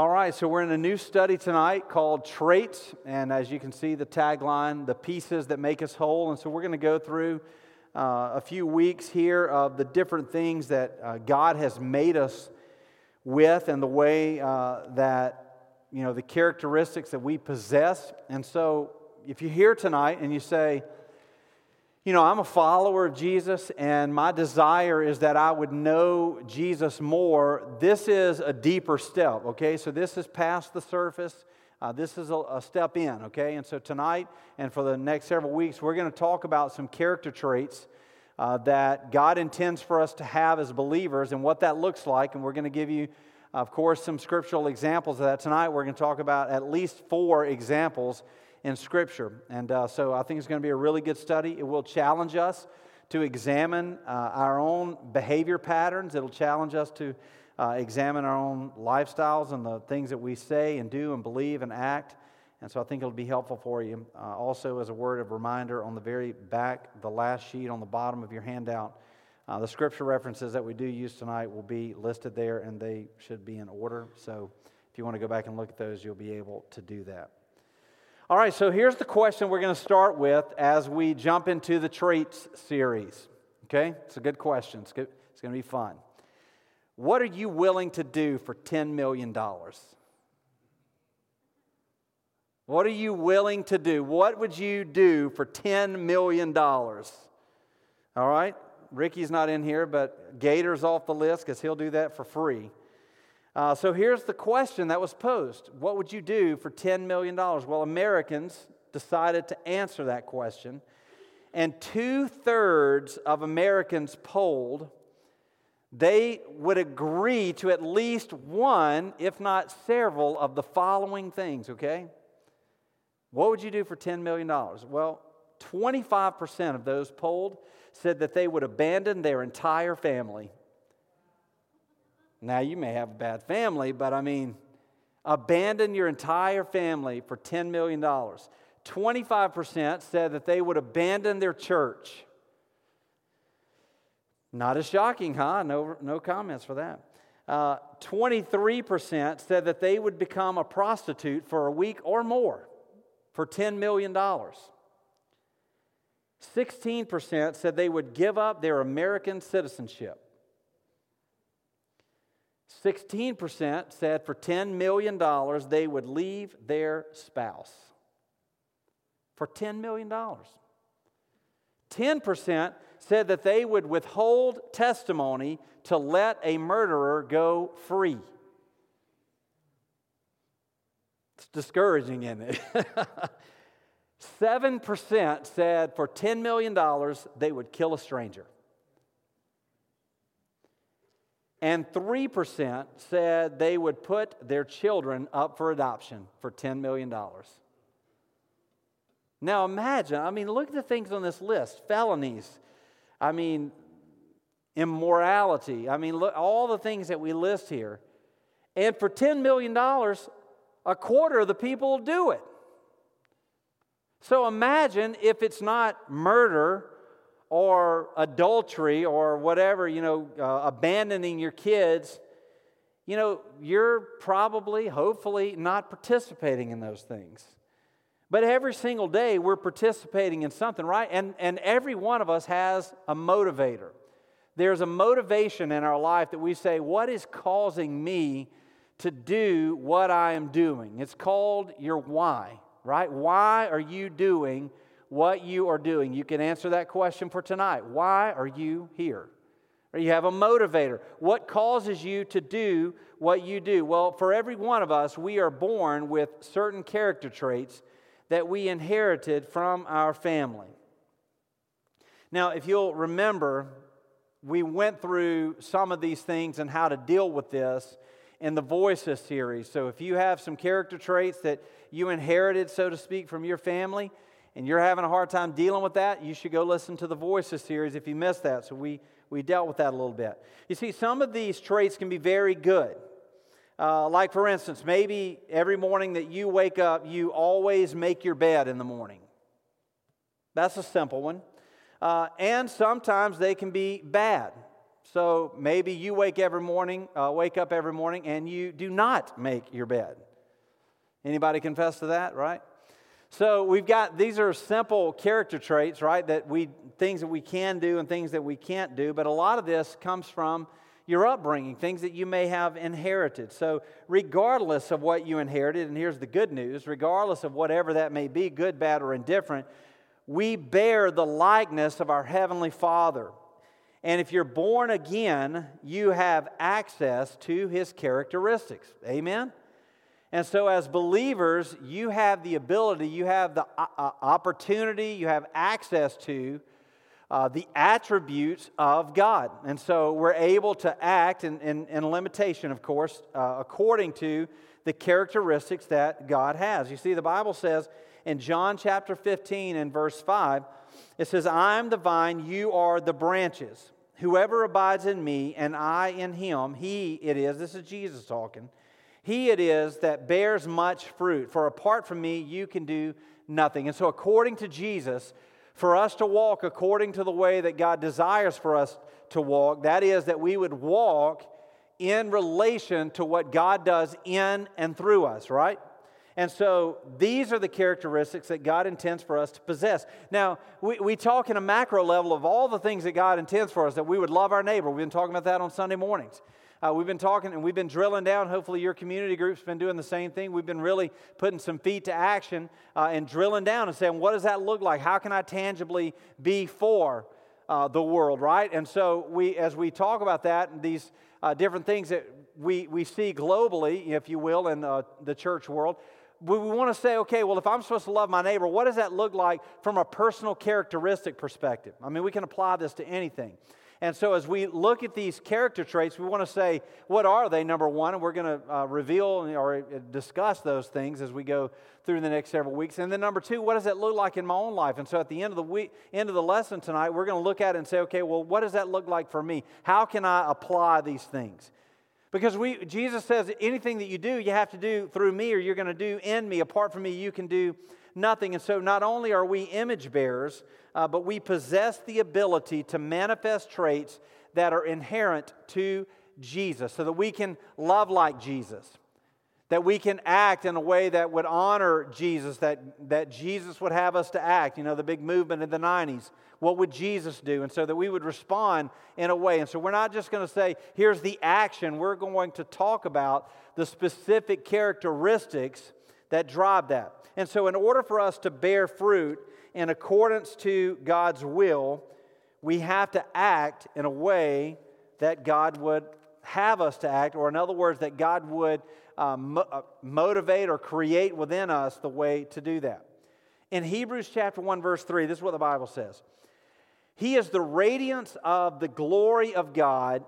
All right, so we're in a new study tonight called Traits. And as you can see, the tagline, the pieces that make us whole. And so we're going to go through uh, a few weeks here of the different things that uh, God has made us with and the way uh, that, you know, the characteristics that we possess. And so if you're here tonight and you say, you know, I'm a follower of Jesus, and my desire is that I would know Jesus more. This is a deeper step, okay? So, this is past the surface. Uh, this is a, a, step in, okay? And so, tonight and for the next several weeks, we're going to talk about some character traits uh, that God intends for us to have as believers and what that looks like. And we're going to give you, of course, some scriptural examples of that. Tonight, we're going to talk about at least four examples in Scripture. And uh, so I think it's going to be a really good study. It will challenge us to examine uh, our own behavior patterns, it'll challenge us to uh, examine our own lifestyles and the things that we say and do and believe and act. And so I think it'll be helpful for you. Uh, also, as a word of reminder, on the very back, the last sheet on the bottom of your handout, uh, the scripture references that we do use tonight will be listed there and they should be in order. So if you want to go back and look at those, you'll be able to do that. All right, so here's the question we're going to start with as we jump into the traits series. Okay? It's a good question. It's, good. it's going to be fun. What are you willing to do for $10 million? What are you willing to do? What would you do for $10 million? All right? Ricky's not in here, but Gator's off the list because he'll do that for free. Uh, so here's the question that was posed What would you do for $10 million? Well, Americans decided to answer that question, and two thirds of Americans polled. They would agree to at least one, if not several, of the following things, okay? What would you do for $10 million? Well, 25% of those polled said that they would abandon their entire family. Now, you may have a bad family, but I mean, abandon your entire family for $10 million. 25% said that they would abandon their church. Not as shocking, huh? No, no comments for that. Uh, 23% said that they would become a prostitute for a week or more for $10 million. 16% said they would give up their American citizenship. 16% said for $10 million they would leave their spouse. For $10 million. 10% said that they would withhold testimony to let a murderer go free. It's discouraging, isn't it? 7% said for $10 million they would kill a stranger. And 3% said they would put their children up for adoption for $10 million. Now imagine, I mean, look at the things on this list felonies, I mean, immorality, I mean, look, all the things that we list here. And for $10 million, a quarter of the people will do it. So imagine if it's not murder or adultery or whatever, you know, uh, abandoning your kids, you know, you're probably, hopefully, not participating in those things. But every single day we're participating in something, right? And, and every one of us has a motivator. There's a motivation in our life that we say, what is causing me to do what I am doing? It's called your why, right? Why are you doing what you are doing. You can answer that question for tonight. Why are you here? Or you have a motivator. What causes you to do what you do? Well, for every one of us, we are born with certain character traits that we inherited from our family. Now, if you'll remember, we went through some of these things and how to deal with this in the Voices series. So if you have some character traits that you inherited, so to speak, from your family, and you're having a hard time dealing with that, you should go listen to the Voices series if you missed that. So we, we dealt with that a little bit. You see, some of these traits can be very good. Uh, like, for instance, maybe every morning that you wake up, you always make your bed in the morning. That's a simple one. Uh, and sometimes they can be bad. So maybe you wake every morning, uh, wake up every morning, and you do not make your bed. Anybody confess to that, right? So we've got these are simple character traits, right? That we things that we can do and things that we can't do. But a lot of this comes from your upbringing, things that you may have inherited. So, regardless of what you inherited, and here's the good news regardless of whatever that may be, good, bad, or indifferent, we bear the likeness of our Heavenly Father. And if you're born again, you have access to His characteristics. Amen? And so, as believers, you have the ability, you have the uh, uh opportunity, you have access to uh, the attributes of God. And so we're able to act in, in, in limitation, of course, uh, according to the characteristics that God has. You see, the Bible says in John chapter 15 and verse 5, it says, I am the vine, you are the branches. Whoever abides in me and I in him, he it is, this is Jesus talking, he it is that bears much fruit. For apart from me, you can do nothing. And so, according to Jesus, for us to walk according to the way that God desires for us to walk. That is, that we would walk in relation to what God does in and through us, right? And so these are the characteristics that God intends for us to possess. Now, we, we talk in a macro level of all the things that God intends for us, that we would love our neighbor. We've been talking about that on Sunday mornings. Uh, we've been talking and we've been drilling down. Hopefully, your community group's been doing the same thing. We've been really putting some feet to action uh, and drilling down and saying, what does that look like? How can I tangibly be for uh, the world, right? And so, we, as we talk about that and these uh, different things that we, we see globally, if you will, in uh, the church world, we, we want to say, okay, well, if I'm supposed to love my neighbor, what does that look like from a personal characteristic perspective? I mean, we can apply this to anything. And so, as we look at these character traits, we want to say, what are they, number one? And we're going to uh, reveal or discuss those things as we go through the next several weeks. And then, number two, what does that look like in my own life? And so, at the end of the week, end of the lesson tonight, we're going to look at it and say, okay, well, what does that look like for me? How can I apply these things? Because we, Jesus says, anything that you do, you have to do through me, or you're going to do in me. Apart from me, you can do nothing. And so, not only are we image bearers, uh, but we possess the ability to manifest traits that are inherent to Jesus so that we can love like Jesus, that we can act in a way that would honor Jesus, that, that Jesus would have us to act. You know, the big movement in the 90s. What would Jesus do? And so that we would respond in a way. And so we're not just going to say, here's the action. We're going to talk about the specific characteristics that drive that. And so, in order for us to bear fruit in accordance to God's will, we have to act in a way that God would have us to act, or in other words, that God would uh, mo- uh, motivate or create within us the way to do that. In Hebrews chapter 1, verse 3, this is what the Bible says He is the radiance of the glory of God.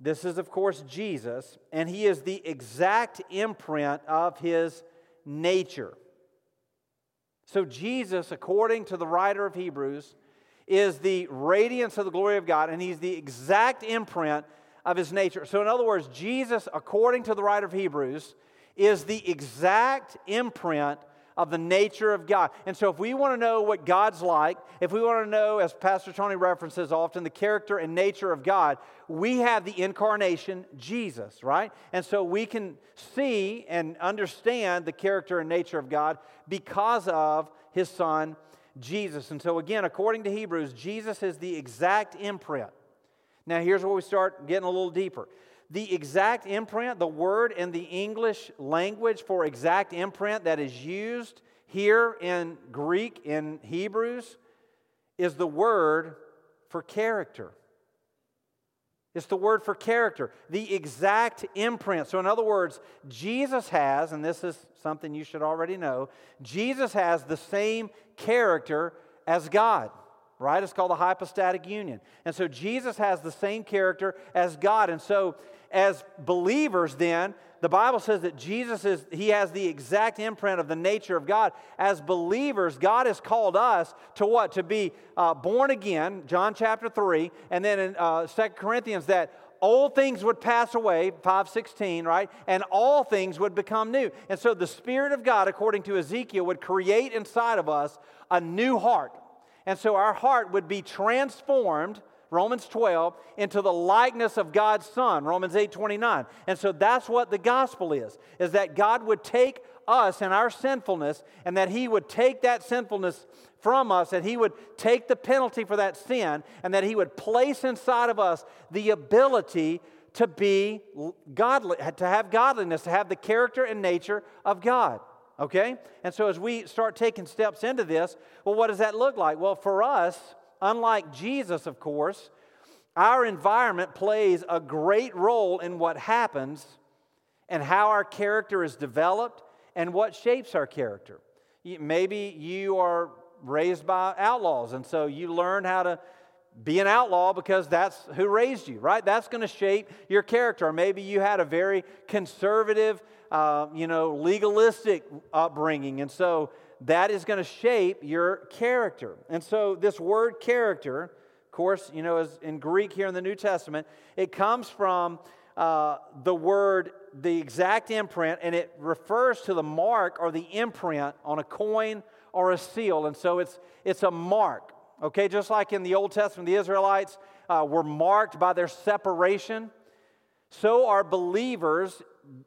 This is, of course, Jesus, and He is the exact imprint of His nature. So, Jesus, according to the writer of Hebrews, is the radiance of the glory of God, and he's the exact imprint of his nature. So, in other words, Jesus, according to the writer of Hebrews, is the exact imprint of the nature of God. And so, if we want to know what God's like, if we want to know, as Pastor Tony references often, the character and nature of God, we have the incarnation, Jesus, right? And so, we can see and understand the character and nature of God because of his son, Jesus. And so, again, according to Hebrews, Jesus is the exact imprint. Now, here's where we start getting a little deeper. The exact imprint, the word in the English language for exact imprint that is used here in Greek, in Hebrews, is the word for character. It's the word for character, the exact imprint. So, in other words, Jesus has, and this is something you should already know, Jesus has the same character as God right? It's called the hypostatic union. And so Jesus has the same character as God. And so as believers, then, the Bible says that Jesus is, he has the exact imprint of the nature of God. As believers, God has called us to what? To be uh, born again, John chapter 3, and then in uh, 2 Corinthians, that old things would pass away 516 right and all things would become new and so the spirit of god according to ezekiel would create inside of us a new heart and so our heart would be transformed Romans 12, into the likeness of God's Son, Romans 8 29. And so that's what the gospel is, is that God would take us and our sinfulness, and that He would take that sinfulness from us, and He would take the penalty for that sin, and that He would place inside of us the ability to be godly, to have godliness, to have the character and nature of God. Okay? And so as we start taking steps into this, well, what does that look like? Well, for us, unlike Jesus, of course, our environment plays a great role in what happens and how our character is developed and what shapes our character. Maybe you are raised by outlaws, and so you learn how to be an outlaw because that's who raised you, right? That's going to shape your character. Or maybe you had a very conservative, uh, you know, legalistic upbringing, and so that is going to shape your character. And so this word character, of course, you know, is in Greek here in the New Testament, it comes from uh, the word, the exact imprint, and it refers to the mark or the imprint on a coin or a seal. And so it's, it's a mark, okay? Just like in the Old Testament, the Israelites uh, were marked by their separation. So are believers,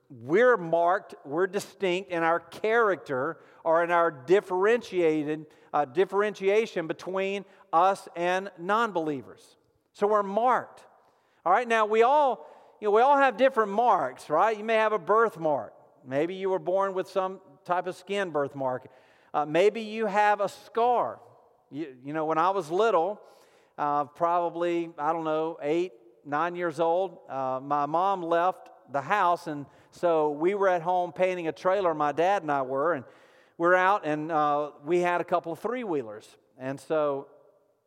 we're marked, we're distinct in our character or in our differentiated uh, differentiation between us and non believers. So we're marked. All right, now we all you know, we all have different marks, right? You may have a birthmark. Maybe you were born with some type of skin birthmark. Uh, maybe you have a scar. You, you know, when I was little, uh, probably, I don't know, eight, nine years old, uh, my mom left the house, and so we were at home painting a trailer, my dad and I were, and we're out, and uh, we had a couple of three wheelers. And so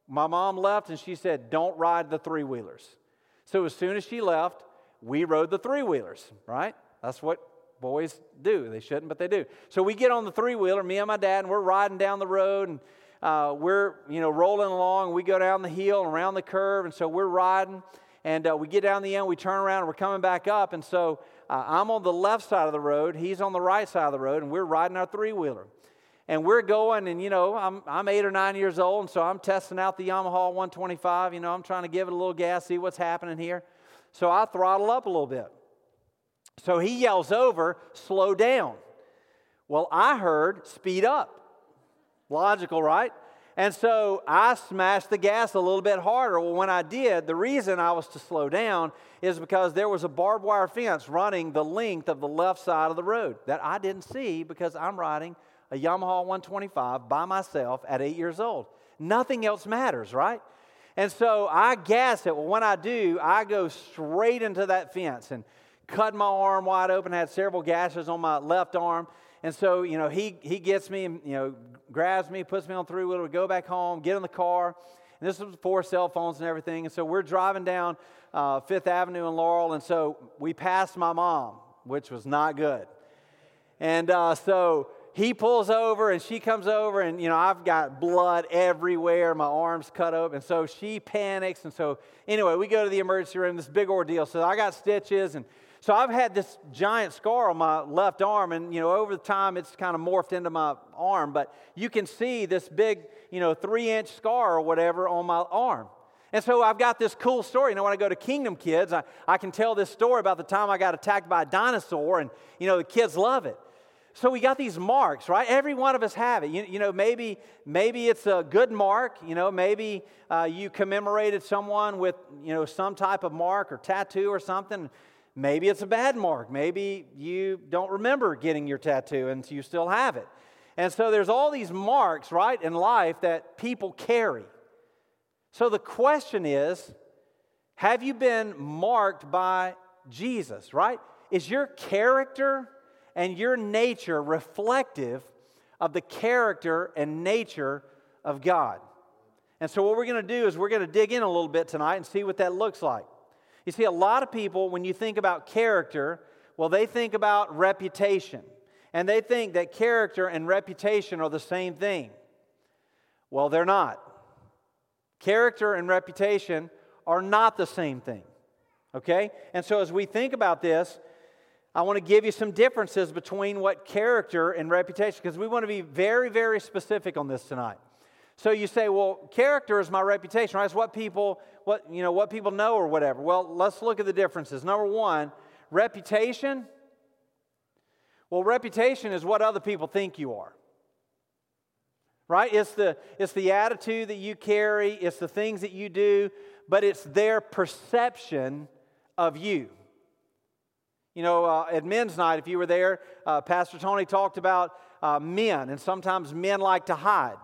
my mom left, and she said, Don't ride the three wheelers. So as soon as she left, we rode the three wheelers, right? That's what boys do. They shouldn't, but they do. So we get on the three wheeler, me and my dad, and we're riding down the road, and uh, we're you know rolling along. We go down the hill and around the curve, and so we're riding, and uh, we get down the end. We turn around, and we're coming back up, and so uh, I'm on the left side of the road. He's on the right side of the road, and we're riding our three wheeler. And we're going, and you know, I'm, I'm eight or nine years old, and so I'm testing out the Yamaha 125. You know, I'm trying to give it a little gas, see what's happening here. So I throttle up a little bit. So he yells over, slow down. Well, I heard speed up. Logical, right? And so I smashed the gas a little bit harder. Well, when I did, the reason I was to slow down is because there was a barbed wire fence running the length of the left side of the road that I didn't see because I'm riding a Yamaha 125 by myself at eight years old. Nothing else matters, right? And so I gas it. Well, when I do, I go straight into that fence and cut my arm wide open, had several gashes on my left arm. And so, you know, he, he gets me, and, you know, grabs me, puts me on three wheeler, we go back home, get in the car. And this was before cell phones and everything. And so we're driving down uh, Fifth Avenue in Laurel. And so we passed my mom, which was not good. And uh, so he pulls over and she comes over and you know i've got blood everywhere my arms cut open and so she panics and so anyway we go to the emergency room this big ordeal so i got stitches and so i've had this giant scar on my left arm and you know over the time it's kind of morphed into my arm but you can see this big you know three inch scar or whatever on my arm and so I've got this cool story. You know, when I go to Kingdom Kids, I, I can tell this story about the time I got attacked by a dinosaur, and, you know, the kids love it. So we got these marks, right? Every one of us have it. You, you know, maybe maybe it's a good mark. You know, maybe uh, you commemorated someone with you know some type of mark or tattoo or something. Maybe it's a bad mark. Maybe you don't remember getting your tattoo and you still have it. And so there's all these marks, right, in life that people carry. So the question is, have you been marked by Jesus, right? Is your character and your nature reflective of the character and nature of God. And so, what we're going to do is we're going to dig in a little bit tonight and see what that looks like. You see, a lot of people, when you think about character, well, they think about reputation. And they think that character and reputation are the same thing. Well, they're not. Character and reputation are not the same thing. Okay? And so, as we think about this, I want to give you some differences between what character and reputation, because we want to be very, very specific on this tonight. So you say, well, character is my reputation, right? It's what people, what, you know, what people know or whatever. Well, let's look at the differences. Number one, reputation. Well, reputation is what other people think you are. Right? It's the, it's the attitude that you carry, it's the things that you do, but it's their perception of you. You know, uh, at men's night, if you were there, uh, Pastor Tony talked about uh, men, and sometimes men like to hide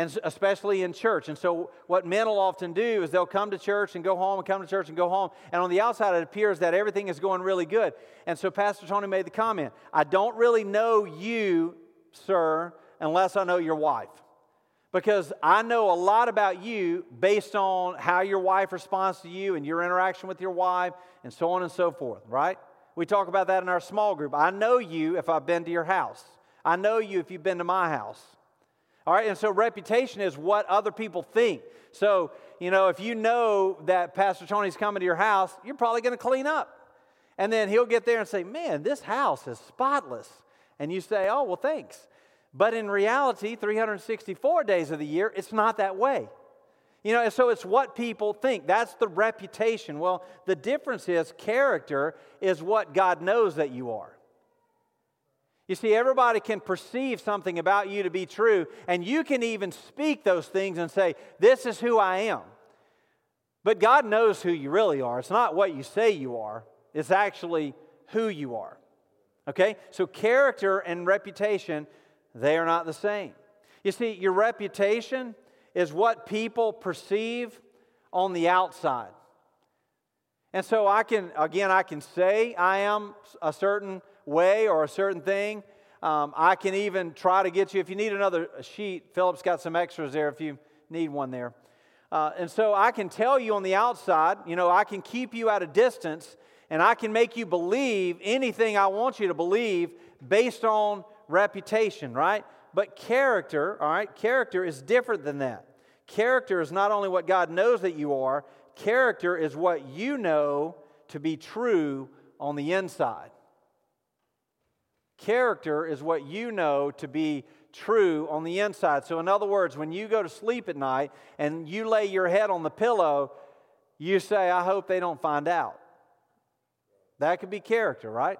and especially in church. And so, what men will often do is they'll come to church and go home, and come to church and go home. And on the outside, it appears that everything is going really good. And so, Pastor Tony made the comment I don't really know you, sir, unless I know your wife. Because I know a lot about you based on how your wife responds to you and your interaction with your wife, and so on and so forth, right? We talk about that in our small group. I know you if I've been to your house. I know you if you've been to my house. All right, and so reputation is what other people think. So, you know, if you know that Pastor Tony's coming to your house, you're probably going to clean up. And then he'll get there and say, Man, this house is spotless. And you say, Oh, well, thanks. But in reality, 364 days of the year, it's not that way. You know, so it's what people think. That's the reputation. Well, the difference is character is what God knows that you are. You see, everybody can perceive something about you to be true, and you can even speak those things and say, This is who I am. But God knows who you really are. It's not what you say you are, it's actually who you are. Okay? So, character and reputation, they are not the same. You see, your reputation is what people perceive on the outside. And so I can, again, I can say I am a certain way or a certain thing. Um, I can even try to get you, if you need another sheet, Philip's got some extras there if you need one there. Uh, and so I can tell you on the outside, you know, I can keep you at a distance and I can make you believe anything I want you to believe based on reputation, right? But character, all right, character is different than that. Character is not only what God knows that you are, character is what you know to be true on the inside. Character is what you know to be true on the inside. So, in other words, when you go to sleep at night and you lay your head on the pillow, you say, I hope they don't find out. That could be character, right?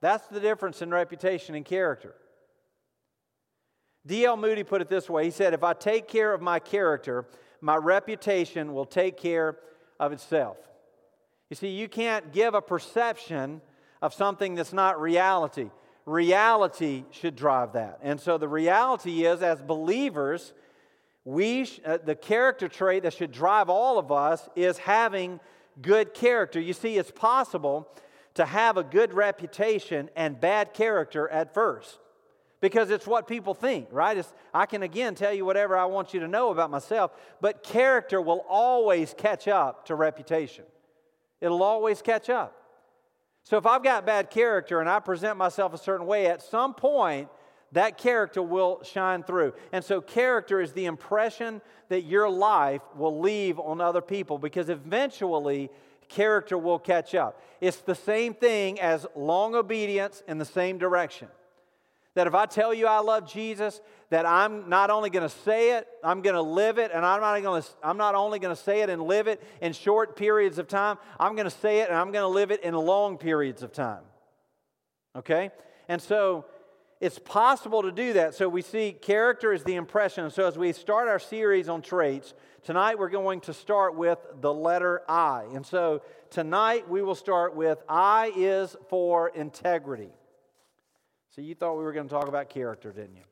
That's the difference in reputation and character. D.L. Moody put it this way He said, If I take care of my character, my reputation will take care of itself. You see, you can't give a perception of something that's not reality reality should drive that. And so the reality is, as believers, we sh- uh, the character trait that should drive all of us is having good character. You see, it's possible to have a good reputation and bad character at first because it's what people think, right? It's, I can again tell you whatever I want you to know about myself, but character will always catch up to reputation. It'll always catch up. So if I've got bad character and I present myself a certain way, at some point, that character will shine through. And so, character is the impression that your life will leave on other people because eventually, character will catch up. It's the same thing as long obedience in the same direction. That if I tell you I love Jesus, that I'm not only going to say it, I'm going to live it, and I'm not, to, I'm not only going to say it and live it in short periods of time, I'm going to say it and I'm going to live it in long periods of time. Okay? And so it's possible to do that. So we see character is the impression. So as we start our series on traits, tonight we're going to start with the letter I. And so tonight we will start with I is for integrity. So you thought we were going to talk about character, didn't you?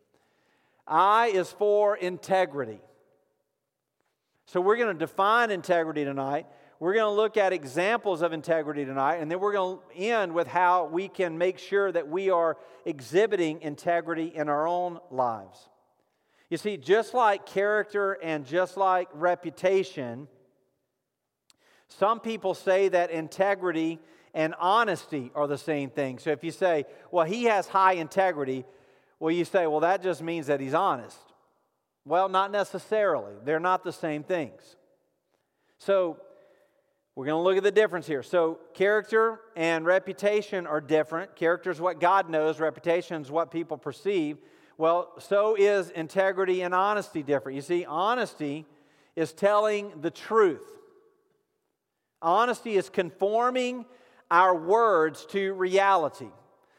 I is for integrity. So we're going to define integrity tonight. We're going to look at examples of integrity tonight, and then we're going to end with how we can make sure that we are exhibiting integrity in our own lives. You see, just like character and just like reputation, some people say that integrity and honesty are the same thing. So if you say, well, he has high integrity, well, you say, well, that just means that he's honest. Well, not necessarily. They're not the same things. So, we're going to look at the difference here. So, character and reputation are different. Character is what God knows, reputation is what people perceive. Well, so is integrity and honesty different. You see, honesty is telling the truth. Honesty is conforming our words to reality.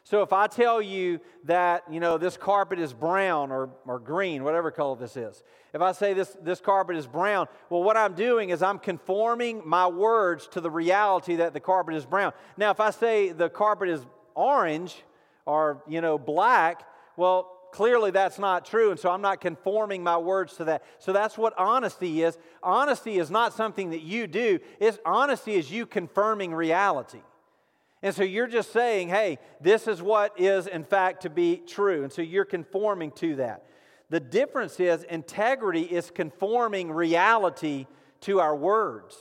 So if I tell you that, you know, this carpet is brown or, or green, whatever color this is, if I say this, this carpet is brown, well, what I'm doing is I'm conforming my words to the reality that the carpet is brown. Now, if I say the carpet is orange or, you know, black, well, clearly that's not true, and so I'm not conforming my words to that. So that's what honesty is. Honesty is not something that you do, it's, honesty is you confirming reality. And so you're just saying, hey, this is what is in fact to be true. And so you're conforming to that. The difference is integrity is conforming reality to our words.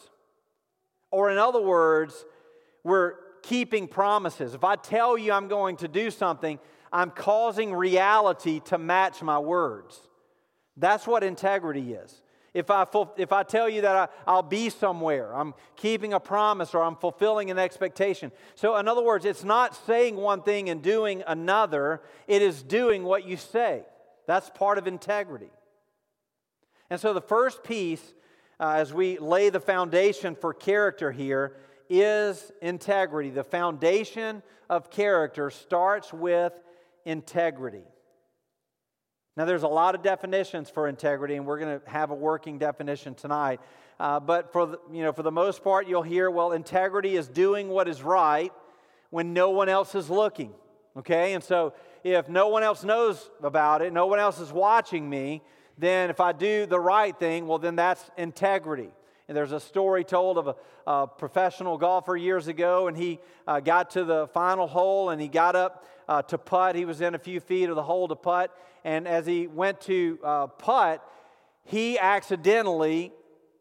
Or, in other words, we're keeping promises. If I tell you I'm going to do something, I'm causing reality to match my words. That's what integrity is. If I, if I tell you that I, will be somewhere, I'm keeping a promise or I'm fulfilling an expectation. So, in other words, it's not saying one thing and doing another, it is doing what you say. That's part of integrity. And so, the first piece, uh, as we lay the foundation for character here, is integrity. The foundation of character starts with integrity. Now, there's a lot of definitions for integrity, and we're going to have a working definition tonight. Uh, but for the, you know, for the most part, you'll hear, well, integrity is doing what is right when no one else is looking. Okay? And so, if no one else knows about it, no one else is watching me, then if I do the right thing, well, then that's integrity. And there's a story told of a, a professional golfer years ago, and he uh, got to the final hole and he got up uh, to putt. He was in a few feet of the hole to putt. And as he went to uh, putt, he accidentally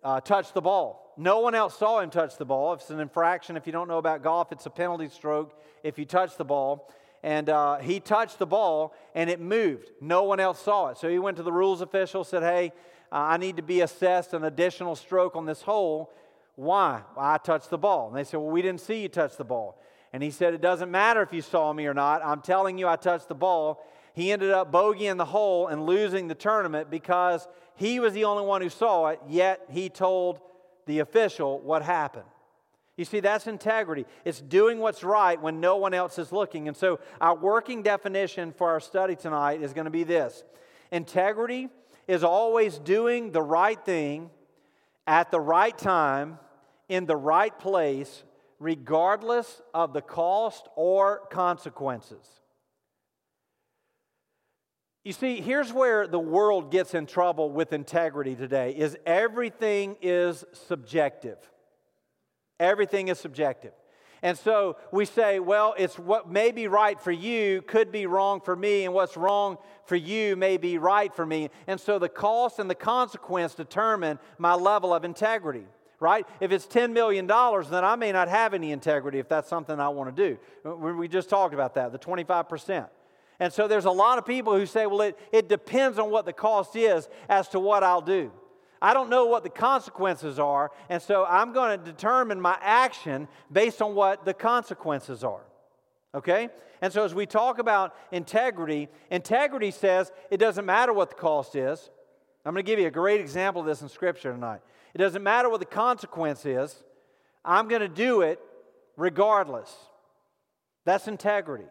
uh, touched the ball. No one else saw him touch the ball. It's an infraction. If you don't know about golf, it's a penalty stroke if you touch the ball. And uh, he touched the ball and it moved. No one else saw it. So he went to the rules official, said, Hey, uh, I need to be assessed an additional stroke on this hole. Why? Well, I touched the ball. And they said, Well, we didn't see you touch the ball. And he said, It doesn't matter if you saw me or not. I'm telling you, I touched the ball. He ended up bogeying the hole and losing the tournament because he was the only one who saw it, yet he told the official what happened. You see, that's integrity. It's doing what's right when no one else is looking. And so, our working definition for our study tonight is going to be this integrity is always doing the right thing at the right time in the right place, regardless of the cost or consequences. You see, here's where the world gets in trouble with integrity today is everything is subjective. Everything is subjective. And so we say, well, it's what may be right for you could be wrong for me, and what's wrong for you may be right for me. And so the cost and the consequence determine my level of integrity, right? If it's $10 million, then I may not have any integrity if that's something I want to do. We just talked about that, the 25%. And so there's a lot of people who say, well, it, it depends on what the cost is as to what I'll do. I don't know what the consequences are, and so I'm going to determine my action based on what the consequences are. Okay? And so as we talk about integrity, integrity says it doesn't matter what the cost is. I'm going to give you a great example of this in Scripture tonight. It doesn't matter what the consequence is, I'm going to do it regardless. That's integrity.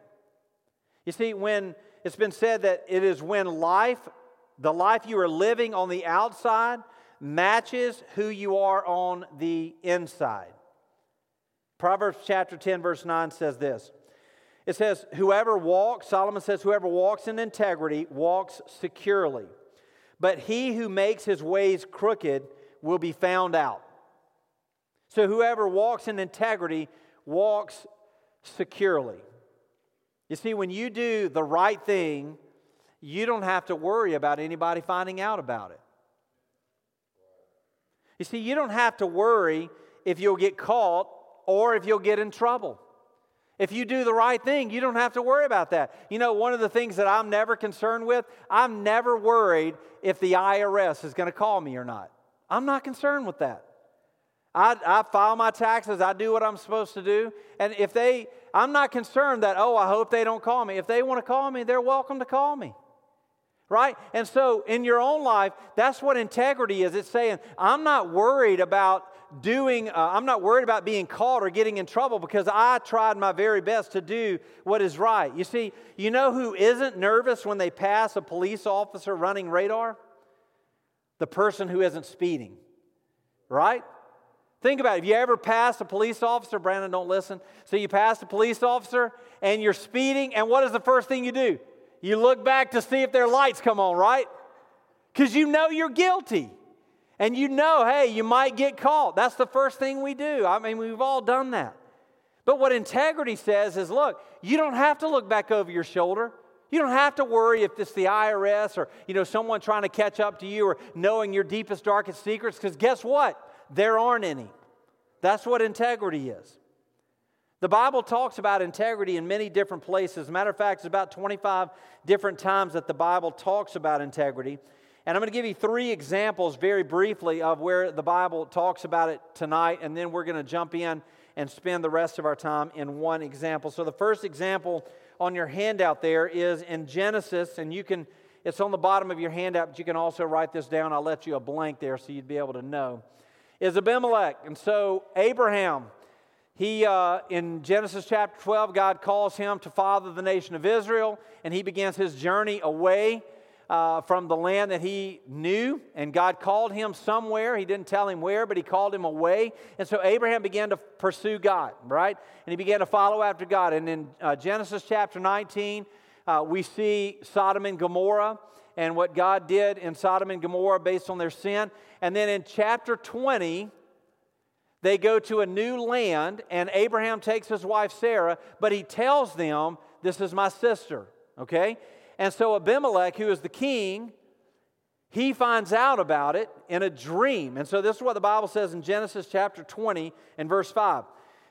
You see, when it's been said that it is when life, the life you are living on the outside, matches who you are on the inside. Proverbs chapter 10, verse 9 says this. It says, Whoever walks, Solomon says, whoever walks in integrity walks securely. But he who makes his ways crooked will be found out. So whoever walks in integrity walks securely. You see, when you do the right thing, you don't have to worry about anybody finding out about it. You see, you don't have to worry if you'll get caught or if you'll get in trouble. If you do the right thing, you don't have to worry about that. You know, one of the things that I'm never concerned with, I'm never worried if the IRS is going to call me or not. I'm not concerned with that. I, I file my taxes, I do what I'm supposed to do. And if they, I'm not concerned that, oh, I hope they don't call me. If they want to call me, they're welcome to call me. Right? And so in your own life, that's what integrity is. It's saying, I'm not worried about doing, uh, I'm not worried about being caught or getting in trouble because I tried my very best to do what is right. You see, you know who isn't nervous when they pass a police officer running radar? The person who isn't speeding, right? Think about it. If you ever pass a police officer, Brandon, don't listen. So you pass a police officer and you're speeding, and what is the first thing you do? You look back to see if their lights come on, right? Because you know you're guilty. And you know, hey, you might get caught. That's the first thing we do. I mean, we've all done that. But what integrity says is look, you don't have to look back over your shoulder. You don't have to worry if it's the IRS or you know someone trying to catch up to you or knowing your deepest darkest secrets because guess what? There aren't any. That's what integrity is. The Bible talks about integrity in many different places. Matter of fact, it's about 25 different times that the Bible talks about integrity. And I'm going to give you three examples very briefly of where the Bible talks about it tonight, and then we're going to jump in and spend the rest of our time in one example. So the first example on your handout there is in Genesis, and you can, it's on the bottom of your handout, but you can also write this down. I'll let you a blank there so you'd be able to know. Is Abimelech. And so Abraham, he, uh, in Genesis chapter 12, God calls him to father the nation of Israel, and he begins his journey away uh, from the land that he knew, and God called him somewhere. He didn't tell him where, but he called him away. And so Abraham began to pursue God, right? And he began to follow after God. And in uh, Genesis chapter 19, uh, we see Sodom and Gomorrah and what God did in Sodom and Gomorrah based on their sin. And then in chapter 20, they go to a new land, and Abraham takes his wife Sarah, but he tells them, This is my sister, okay? And so Abimelech, who is the king, he finds out about it in a dream. And so this is what the Bible says in Genesis chapter 20 and verse 5.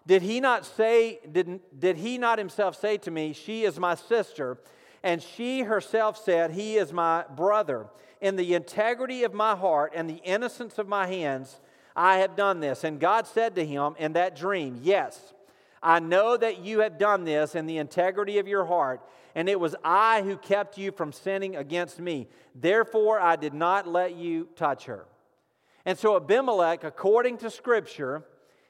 Did he not say, did, did he not himself say to me, She is my sister? And she herself said, He is my brother. In the integrity of my heart and the innocence of my hands, I have done this. And God said to him in that dream, Yes, I know that you have done this in the integrity of your heart and it was I who kept you from sinning against me. Therefore, I did not let you touch her. And so, Abimelech, according to Scripture,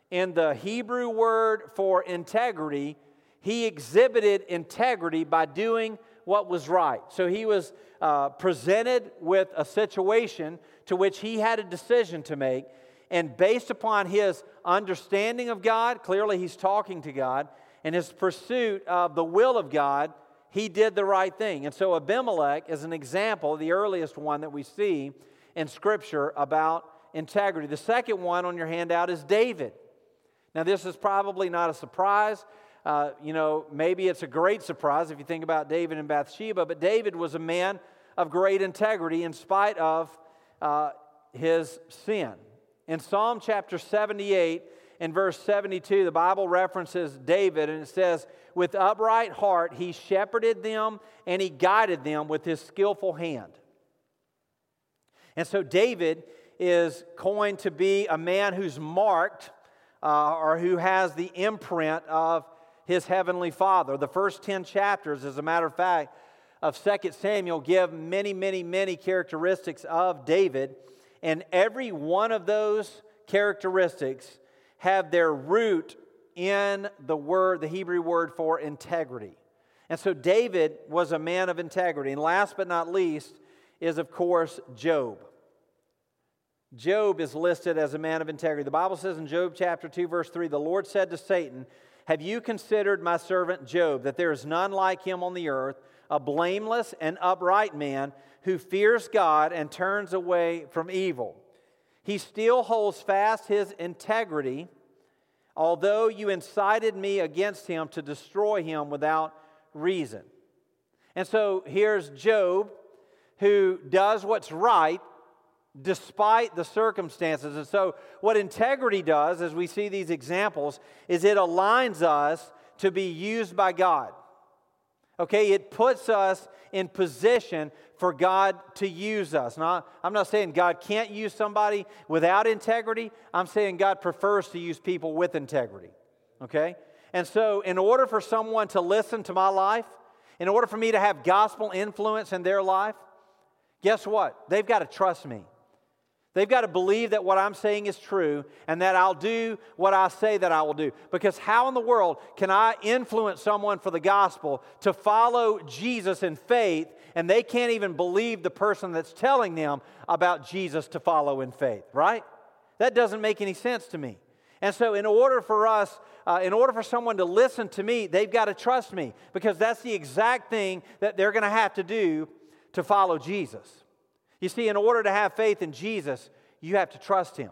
in the Hebrew word for integrity, he exhibited integrity by doing what was right. So he was uh, presented with a situation to which he had a decision to make. And based upon his understanding of God, clearly he's talking to God, and his pursuit of the will of God, he did the right thing. And so Abimelech is an example, the earliest one that we see in Scripture about integrity. The second one on your handout is David. Now, this is probably not a surprise. Uh, you know, maybe it's a great surprise if you think about David and Bathsheba, but David was a man of great integrity in spite of uh, his sin. In Psalm chapter 78, in verse 72, the Bible references David and it says, With upright heart he shepherded them and he guided them with his skillful hand. And so David is coined to be a man who's marked uh, or who has the imprint of his heavenly father. The first 10 chapters, as a matter of fact, of 2 Samuel give many, many, many characteristics of David. And every one of those characteristics have their root in the word, the Hebrew word for integrity. And so David was a man of integrity. And last but not least is, of course, Job. Job is listed as a man of integrity. The Bible says in Job chapter 2, verse 3 the Lord said to Satan, Have you considered my servant Job, that there is none like him on the earth, a blameless and upright man who fears God and turns away from evil? He still holds fast his integrity, although you incited me against him to destroy him without reason. And so here's Job who does what's right despite the circumstances. And so, what integrity does, as we see these examples, is it aligns us to be used by God. Okay, it puts us in position for God to use us. Now, I'm not saying God can't use somebody without integrity. I'm saying God prefers to use people with integrity. Okay? And so, in order for someone to listen to my life, in order for me to have gospel influence in their life, guess what? They've got to trust me. They've got to believe that what I'm saying is true and that I'll do what I say that I will do. Because how in the world can I influence someone for the gospel to follow Jesus in faith and they can't even believe the person that's telling them about Jesus to follow in faith, right? That doesn't make any sense to me. And so, in order for us, uh, in order for someone to listen to me, they've got to trust me because that's the exact thing that they're going to have to do to follow Jesus. You see, in order to have faith in Jesus, you have to trust him.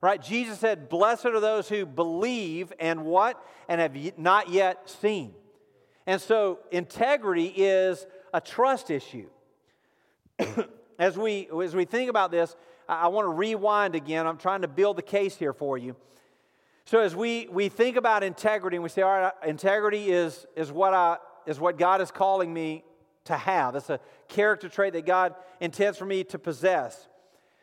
Right? Jesus said, Blessed are those who believe and what? And have not yet seen. And so integrity is a trust issue. as, we, as we think about this, I, I want to rewind again. I'm trying to build the case here for you. So as we, we think about integrity and we say, all right, integrity is, is, what I, is what God is calling me to have. It's a character trait that God intends for me to possess.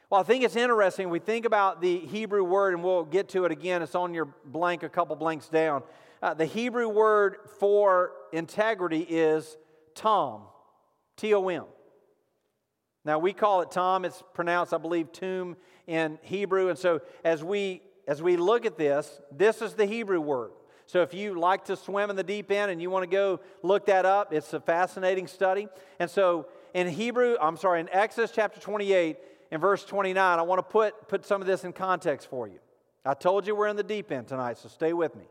Well, I think it's interesting. We think about the Hebrew word, and we'll get to it again. It's on your blank, a couple blanks down. Uh, the Hebrew word for integrity is tom, T O M. Now we call it tom. It's pronounced, I believe, tomb in Hebrew. And so as we as we look at this, this is the Hebrew word. So if you like to swim in the deep end and you want to go look that up, it's a fascinating study. And so in Hebrew, I'm sorry, in Exodus chapter 28 and verse 29, I want to put, put some of this in context for you. I told you we're in the deep end tonight, so stay with me.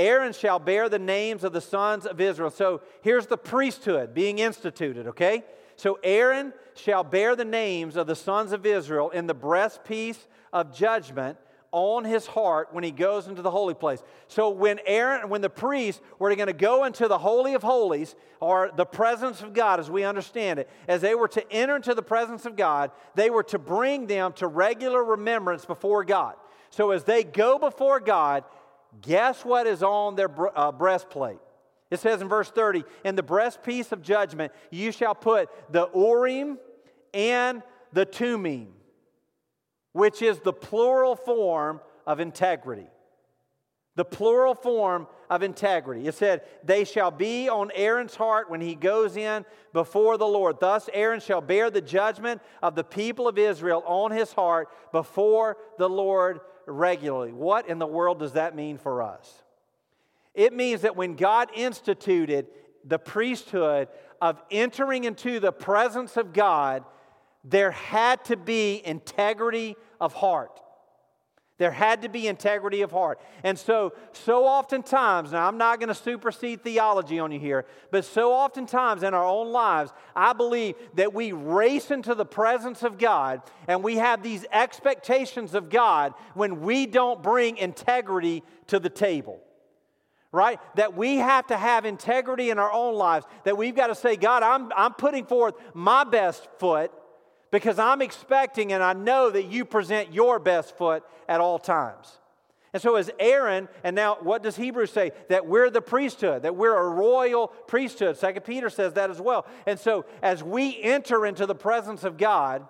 Aaron shall bear the names of the sons of Israel. So here's the priesthood being instituted, okay? So Aaron shall bear the names of the sons of Israel in the breastpiece of judgment on his heart when he goes into the holy place. So when Aaron, when the priests were going to go into the holy of holies, or the presence of God as we understand it, as they were to enter into the presence of God, they were to bring them to regular remembrance before God. So as they go before God, guess what is on their uh, breastplate? It says in verse 30, in the breastpiece of judgment, you shall put the Urim and the Thummim which is the plural form of integrity. The plural form of integrity. It said, They shall be on Aaron's heart when he goes in before the Lord. Thus, Aaron shall bear the judgment of the people of Israel on his heart before the Lord regularly. What in the world does that mean for us? It means that when God instituted the priesthood of entering into the presence of God, there had to be integrity of heart. There had to be integrity of heart. And so, so oftentimes, now I'm not going to supersede theology on you here, but so oftentimes in our own lives, I believe that we race into the presence of God and we have these expectations of God when we don't bring integrity to the table right? That we have to have integrity in our own lives, that we've got to say, God, I'm, I'm putting forth my best foot, because I'm expecting and I know that you present your best foot at all times. And so, as Aaron, and now what does Hebrews say? That we're the priesthood, that we're a royal priesthood. Second Peter says that as well. And so, as we enter into the presence of God,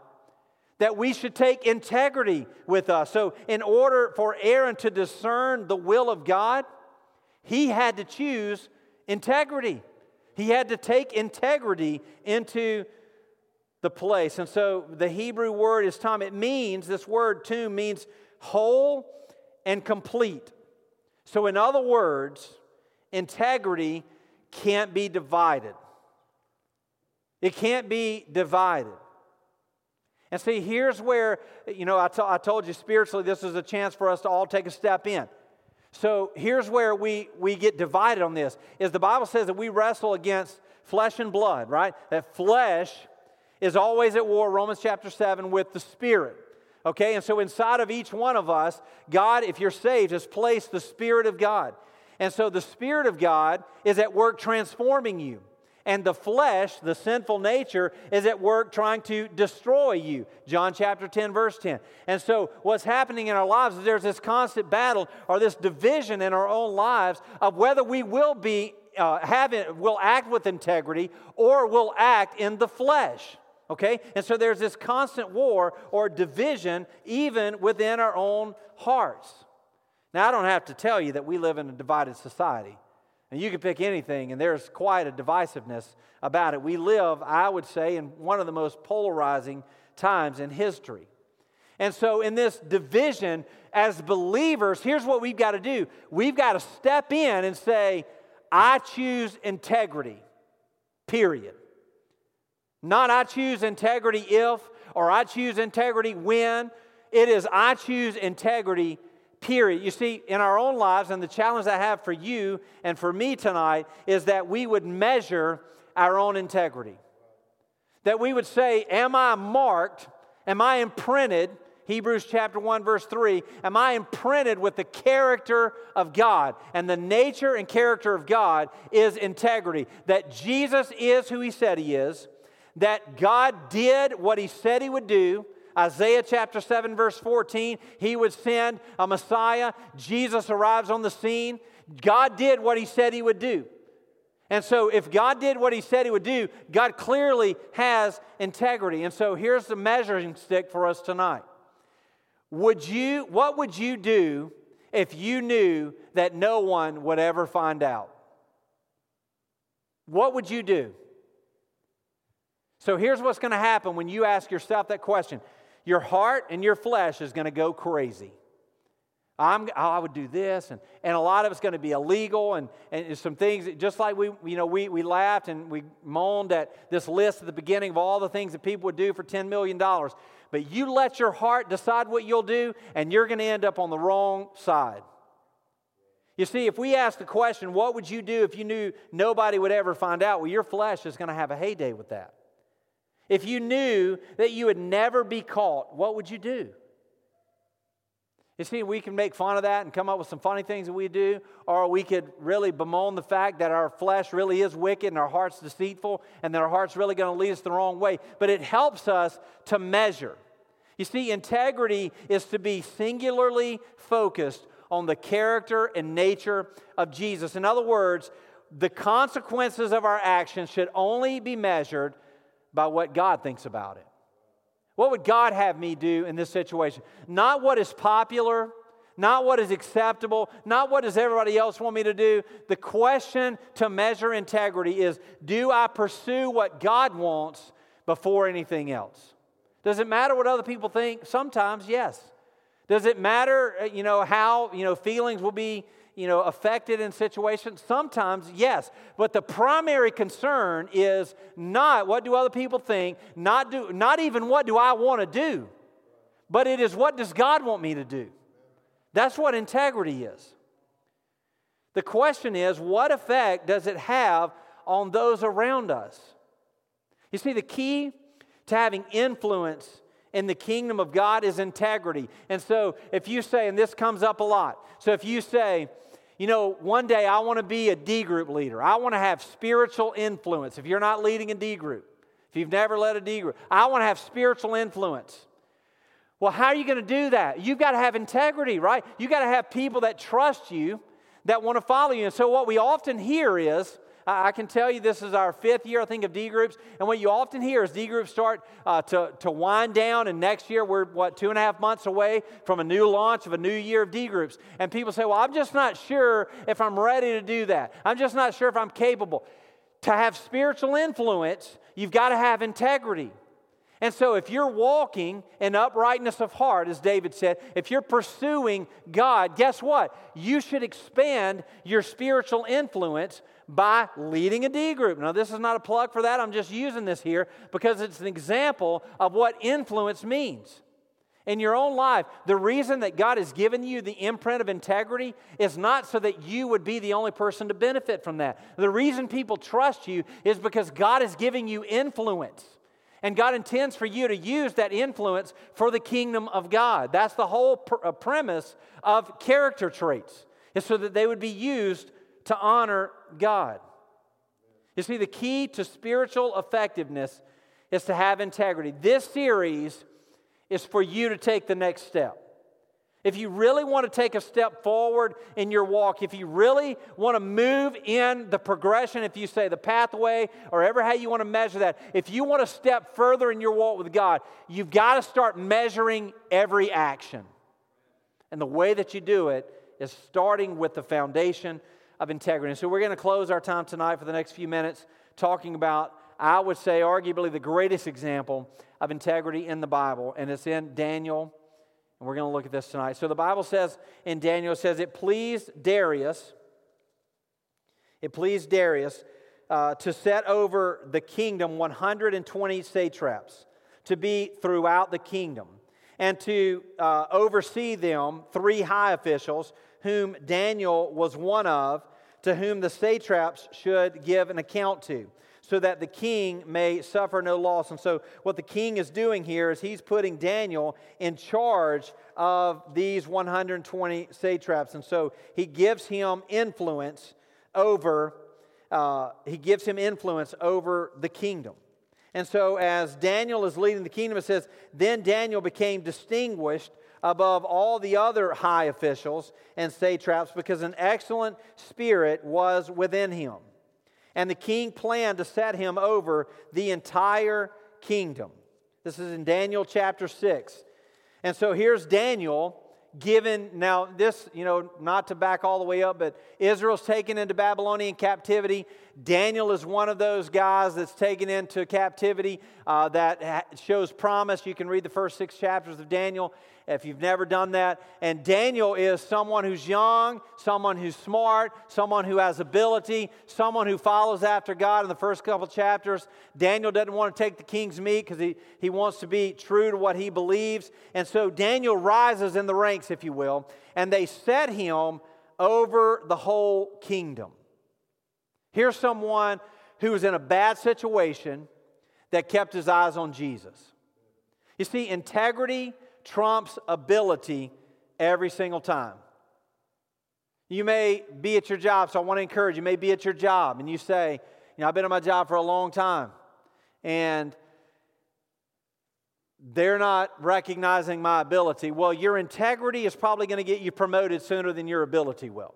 that we should take integrity with us. So, in order for Aaron to discern the will of God, he had to choose integrity. He had to take integrity into the place. And so the Hebrew word is tom. It means, this word tomb means whole and complete. So, in other words, integrity can't be divided. It can't be divided. And see, here's where, you know, I, I told you spiritually this is a chance for us to all take a step in. So here's where we, we get divided on this is the Bible says that we wrestle against flesh and blood, right? That flesh is always at war, Romans chapter 7, with the Spirit. Okay, and so inside of each one of us, God, if you're saved, has placed the Spirit of God. And so the Spirit of God is at work transforming you. And the flesh, the sinful nature, is at work trying to destroy you. John chapter 10, verse 10. And so, what's happening in our lives is there's this constant battle or this division in our own lives of whether we will be, uh, have it, will act with integrity or will act in the flesh. Okay? And so there's this constant war or division even within our own hearts. Now, I don't have to tell you that we live in a divided society. And you can pick anything, and there's quite a divisiveness about it. We live, I would say, in one of the most polarizing times in history. And so, in this division, as believers, here's what we've got to do we've got to step in and say, I choose integrity, period. Not I choose integrity if, or I choose integrity when. It is I choose integrity, period. You see, in our own lives, and the challenge I have for you and for me tonight is that we would measure our own integrity. That we would say, Am I marked? Am I imprinted? Hebrews chapter 1, verse 3 Am I imprinted with the character of God? And the nature and character of God is integrity. That Jesus is who he said he is, that God did what he said he would do. Isaiah chapter 7, verse 14, he would send a Messiah. Jesus arrives on the scene. God did what he said he would do. And so, if God did what he said he would do, God clearly has integrity. And so, here's the measuring stick for us tonight. Would you, what would you do if you knew that no one would ever find out? What would you do? So here's what's going to happen when you ask yourself that question your heart and your flesh is going to go crazy. I'm, I would do this, and, and a lot of it's going to be illegal, and, and some things, just like we, you know, we, we laughed and we moaned at this list at the beginning of all the things that people would do for $10 million. But you let your heart decide what you'll do, and you're going to end up on the wrong side. You see, if we ask the question, what would you do if you knew nobody would ever find out? Well, your flesh is going to have a heyday with that. If you knew that you would never be caught, what would you do? You see, we can make fun of that and come up with some funny things that we do, or we could really bemoan the fact that our flesh really is wicked and our heart's deceitful and that our heart's really going to lead us the wrong way. But it helps us to measure. You see, integrity is to be singularly focused on the character and nature of Jesus. In other words, the consequences of our actions should only be measured by what God thinks about it. What would God have me do in this situation? Not what is popular, not what is acceptable, not what does everybody else want me to do. The question to measure integrity is do I pursue what God wants before anything else? Does it matter what other people think? Sometimes, yes. Does it matter, uh, you know, how, you know, feelings will be you know, affected in situations? Sometimes, yes. But the primary concern is not what do other people think, not, do, not even what do I want to do, but it is what does God want me to do? That's what integrity is. The question is, what effect does it have on those around us? You see, the key to having influence in the kingdom of God is integrity. And so, if you say, and this comes up a lot, so if you say, you know, one day I want to be a D group leader. I want to have spiritual influence. If you're not leading a D group, if you've never led a D group, I want to have spiritual influence. Well, how are you going to do that? You've got to have integrity, right? You've got to have people that trust you, that want to follow you. And so, what we often hear is, I can tell you this is our fifth year, I think, of D groups. And what you often hear is D groups start uh, to, to wind down, and next year we're, what, two and a half months away from a new launch of a new year of D groups. And people say, Well, I'm just not sure if I'm ready to do that. I'm just not sure if I'm capable. To have spiritual influence, you've got to have integrity. And so, if you're walking in uprightness of heart, as David said, if you're pursuing God, guess what? You should expand your spiritual influence by leading a D group. Now, this is not a plug for that. I'm just using this here because it's an example of what influence means. In your own life, the reason that God has given you the imprint of integrity is not so that you would be the only person to benefit from that. The reason people trust you is because God is giving you influence. And God intends for you to use that influence for the kingdom of God. That's the whole pr- uh, premise of character traits, is so that they would be used to honor God. You see, the key to spiritual effectiveness is to have integrity. This series is for you to take the next step. If you really want to take a step forward in your walk, if you really want to move in the progression, if you say the pathway or ever how you want to measure that, if you want to step further in your walk with God, you've got to start measuring every action. And the way that you do it is starting with the foundation of integrity. And so we're going to close our time tonight for the next few minutes talking about, I would say, arguably the greatest example of integrity in the Bible, and it's in Daniel. And we're going to look at this tonight. So the Bible says in Daniel, it says, It pleased Darius, it pleased Darius uh, to set over the kingdom 120 satraps to be throughout the kingdom, and to uh, oversee them three high officials, whom Daniel was one of, to whom the satraps should give an account to, so that the king may suffer no loss. And so, what the king is doing here is he's putting Daniel in charge of these 120 satraps. And so, he gives him influence over. Uh, he gives him influence over the kingdom. And so, as Daniel is leading the kingdom, it says, Then Daniel became distinguished above all the other high officials and satraps because an excellent spirit was within him. And the king planned to set him over the entire kingdom. This is in Daniel chapter 6. And so here's Daniel given, now, this, you know, not to back all the way up, but Israel's taken into Babylonian captivity. Daniel is one of those guys that's taken into captivity uh, that shows promise. You can read the first six chapters of Daniel if you've never done that. And Daniel is someone who's young, someone who's smart, someone who has ability, someone who follows after God in the first couple chapters. Daniel doesn't want to take the king's meat because he, he wants to be true to what he believes. And so Daniel rises in the ranks, if you will, and they set him over the whole kingdom. Here's someone who was in a bad situation that kept his eyes on Jesus. You see, integrity trumps ability every single time. You may be at your job, so I want to encourage you. you may be at your job and you say, you know, I've been at my job for a long time and they're not recognizing my ability. Well, your integrity is probably going to get you promoted sooner than your ability will.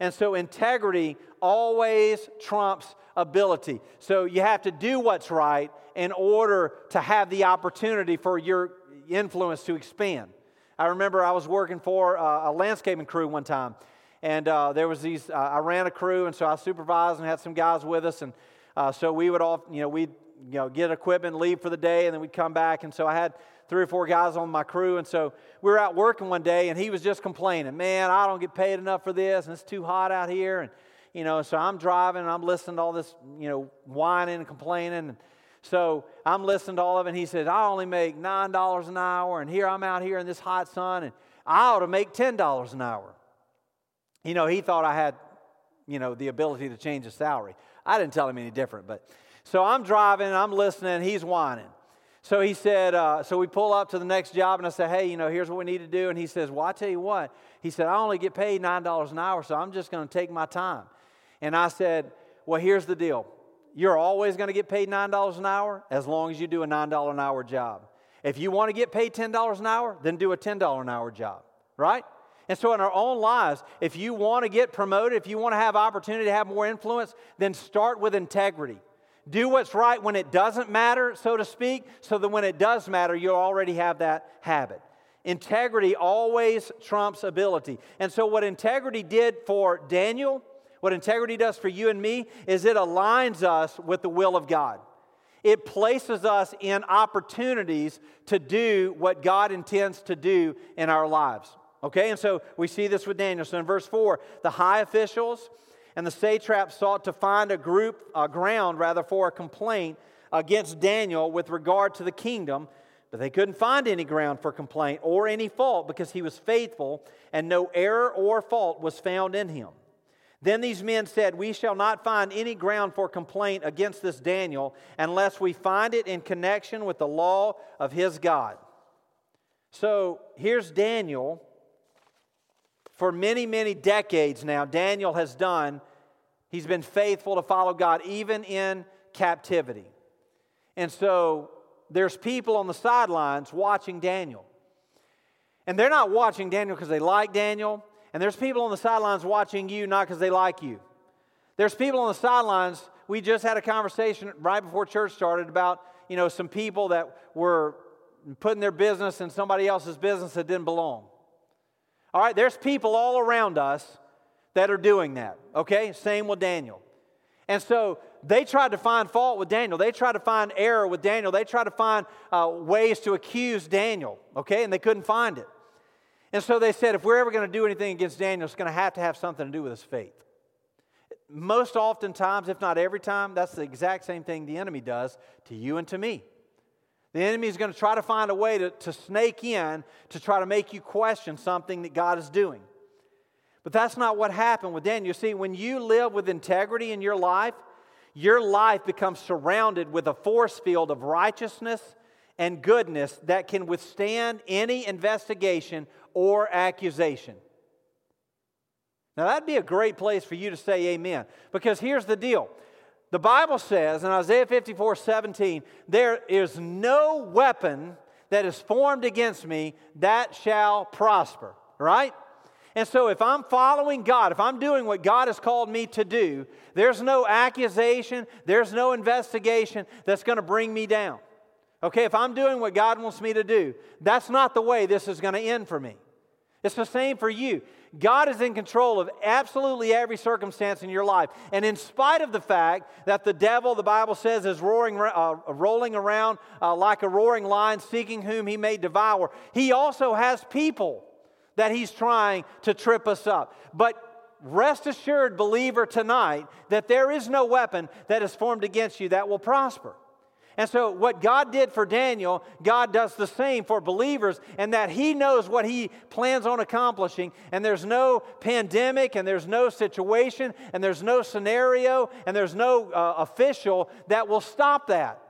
And so integrity always trumps ability. So you have to do what's right in order to have the opportunity for your influence to expand. I remember I was working for uh, a landscaping crew one time, and uh, there was these. Uh, I ran a crew, and so I supervised and had some guys with us, and uh, so we would all, you know, we'd you know get equipment, leave for the day, and then we'd come back, and so I had three or four guys on my crew, and so we were out working one day, and he was just complaining, man, I don't get paid enough for this, and it's too hot out here, and you know, so I'm driving and I'm listening to all this, you know, whining and complaining. And so I'm listening to all of it. And he says, I only make $9 an hour. And here I'm out here in this hot sun. And I ought to make $10 an hour. You know, he thought I had, you know, the ability to change his salary. I didn't tell him any different. But so I'm driving and I'm listening. He's whining. So he said, uh, so we pull up to the next job, and I said, hey, you know, here's what we need to do. And he says, well, I tell you what. He said, I only get paid $9 an hour, so I'm just going to take my time. And I said, well, here's the deal. You're always going to get paid $9 an hour as long as you do a $9 an hour job. If you want to get paid $10 an hour, then do a $10 an hour job, right? And so, in our own lives, if you want to get promoted, if you want to have opportunity to have more influence, then start with integrity. Do what's right when it doesn't matter, so to speak, so that when it does matter, you already have that habit. Integrity always trumps ability. And so, what integrity did for Daniel what integrity does for you and me is it aligns us with the will of God. It places us in opportunities to do what God intends to do in our lives. Okay, and so we see this with Daniel. So in verse 4, the high officials and the satraps sought to find a group, a ground rather, for a complaint against Daniel with regard to the kingdom, but they couldn't find any ground for complaint or any fault because he was faithful and no error or fault was found in him. Then these men said, We shall not find any ground for complaint against this Daniel unless we find it in connection with the law of his God. So here's Daniel. For many, many decades now, Daniel has done, he's been faithful to follow God, even in captivity. And so there's people on the sidelines watching Daniel. And they're not watching Daniel because they like Daniel. And there's people on the sidelines watching you not because they like you. There's people on the sidelines. We just had a conversation right before church started about, you know, some people that were putting their business in somebody else's business that didn't belong. All right, there's people all around us that are doing that. Okay? Same with Daniel. And so they tried to find fault with Daniel. They tried to find error with Daniel. They tried to find uh, ways to accuse Daniel, okay? And they couldn't find it. And so they said, if we're ever going to do anything against Daniel, it's going to have to have something to do with his faith. Most oftentimes, if not every time, that's the exact same thing the enemy does to you and to me. The enemy is going to try to find a way to, to snake in to try to make you question something that God is doing. But that's not what happened with Daniel. You see, when you live with integrity in your life, your life becomes surrounded with a force field of righteousness and goodness that can withstand any investigation or accusation. Now, that'd be a great place for you to say amen. Because here's the deal the Bible says in Isaiah 54 17, there is no weapon that is formed against me that shall prosper, right? And so, if I'm following God, if I'm doing what God has called me to do, there's no accusation, there's no investigation that's going to bring me down. Okay, if I'm doing what God wants me to do, that's not the way this is going to end for me. It's the same for you. God is in control of absolutely every circumstance in your life. And in spite of the fact that the devil, the Bible says, is roaring, uh, rolling around uh, like a roaring lion, seeking whom he may devour, he also has people that he's trying to trip us up. But rest assured, believer, tonight, that there is no weapon that is formed against you that will prosper. And so, what God did for Daniel, God does the same for believers, and that He knows what He plans on accomplishing. And there's no pandemic, and there's no situation, and there's no scenario, and there's no uh, official that will stop that.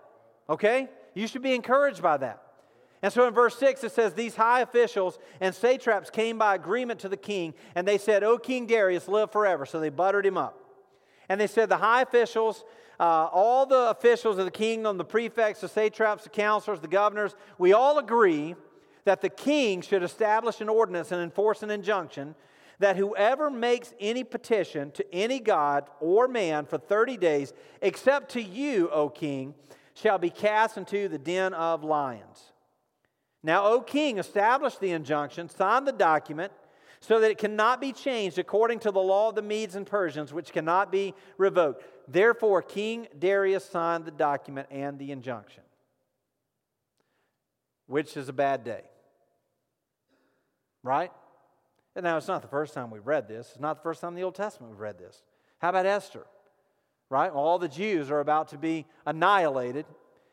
Okay? You should be encouraged by that. And so in verse 6, it says, These high officials and satraps came by agreement to the king, and they said, O King Darius, live forever. So they buttered him up. And they said, The high officials uh, all the officials of the kingdom, the prefects, the satraps, the counselors, the governors, we all agree that the king should establish an ordinance and enforce an injunction that whoever makes any petition to any god or man for 30 days, except to you, O king, shall be cast into the den of lions. Now, O king, establish the injunction, sign the document, so that it cannot be changed according to the law of the Medes and Persians, which cannot be revoked. Therefore, King Darius signed the document and the injunction, which is a bad day. Right? And now, it's not the first time we've read this. It's not the first time in the Old Testament we've read this. How about Esther? Right? All the Jews are about to be annihilated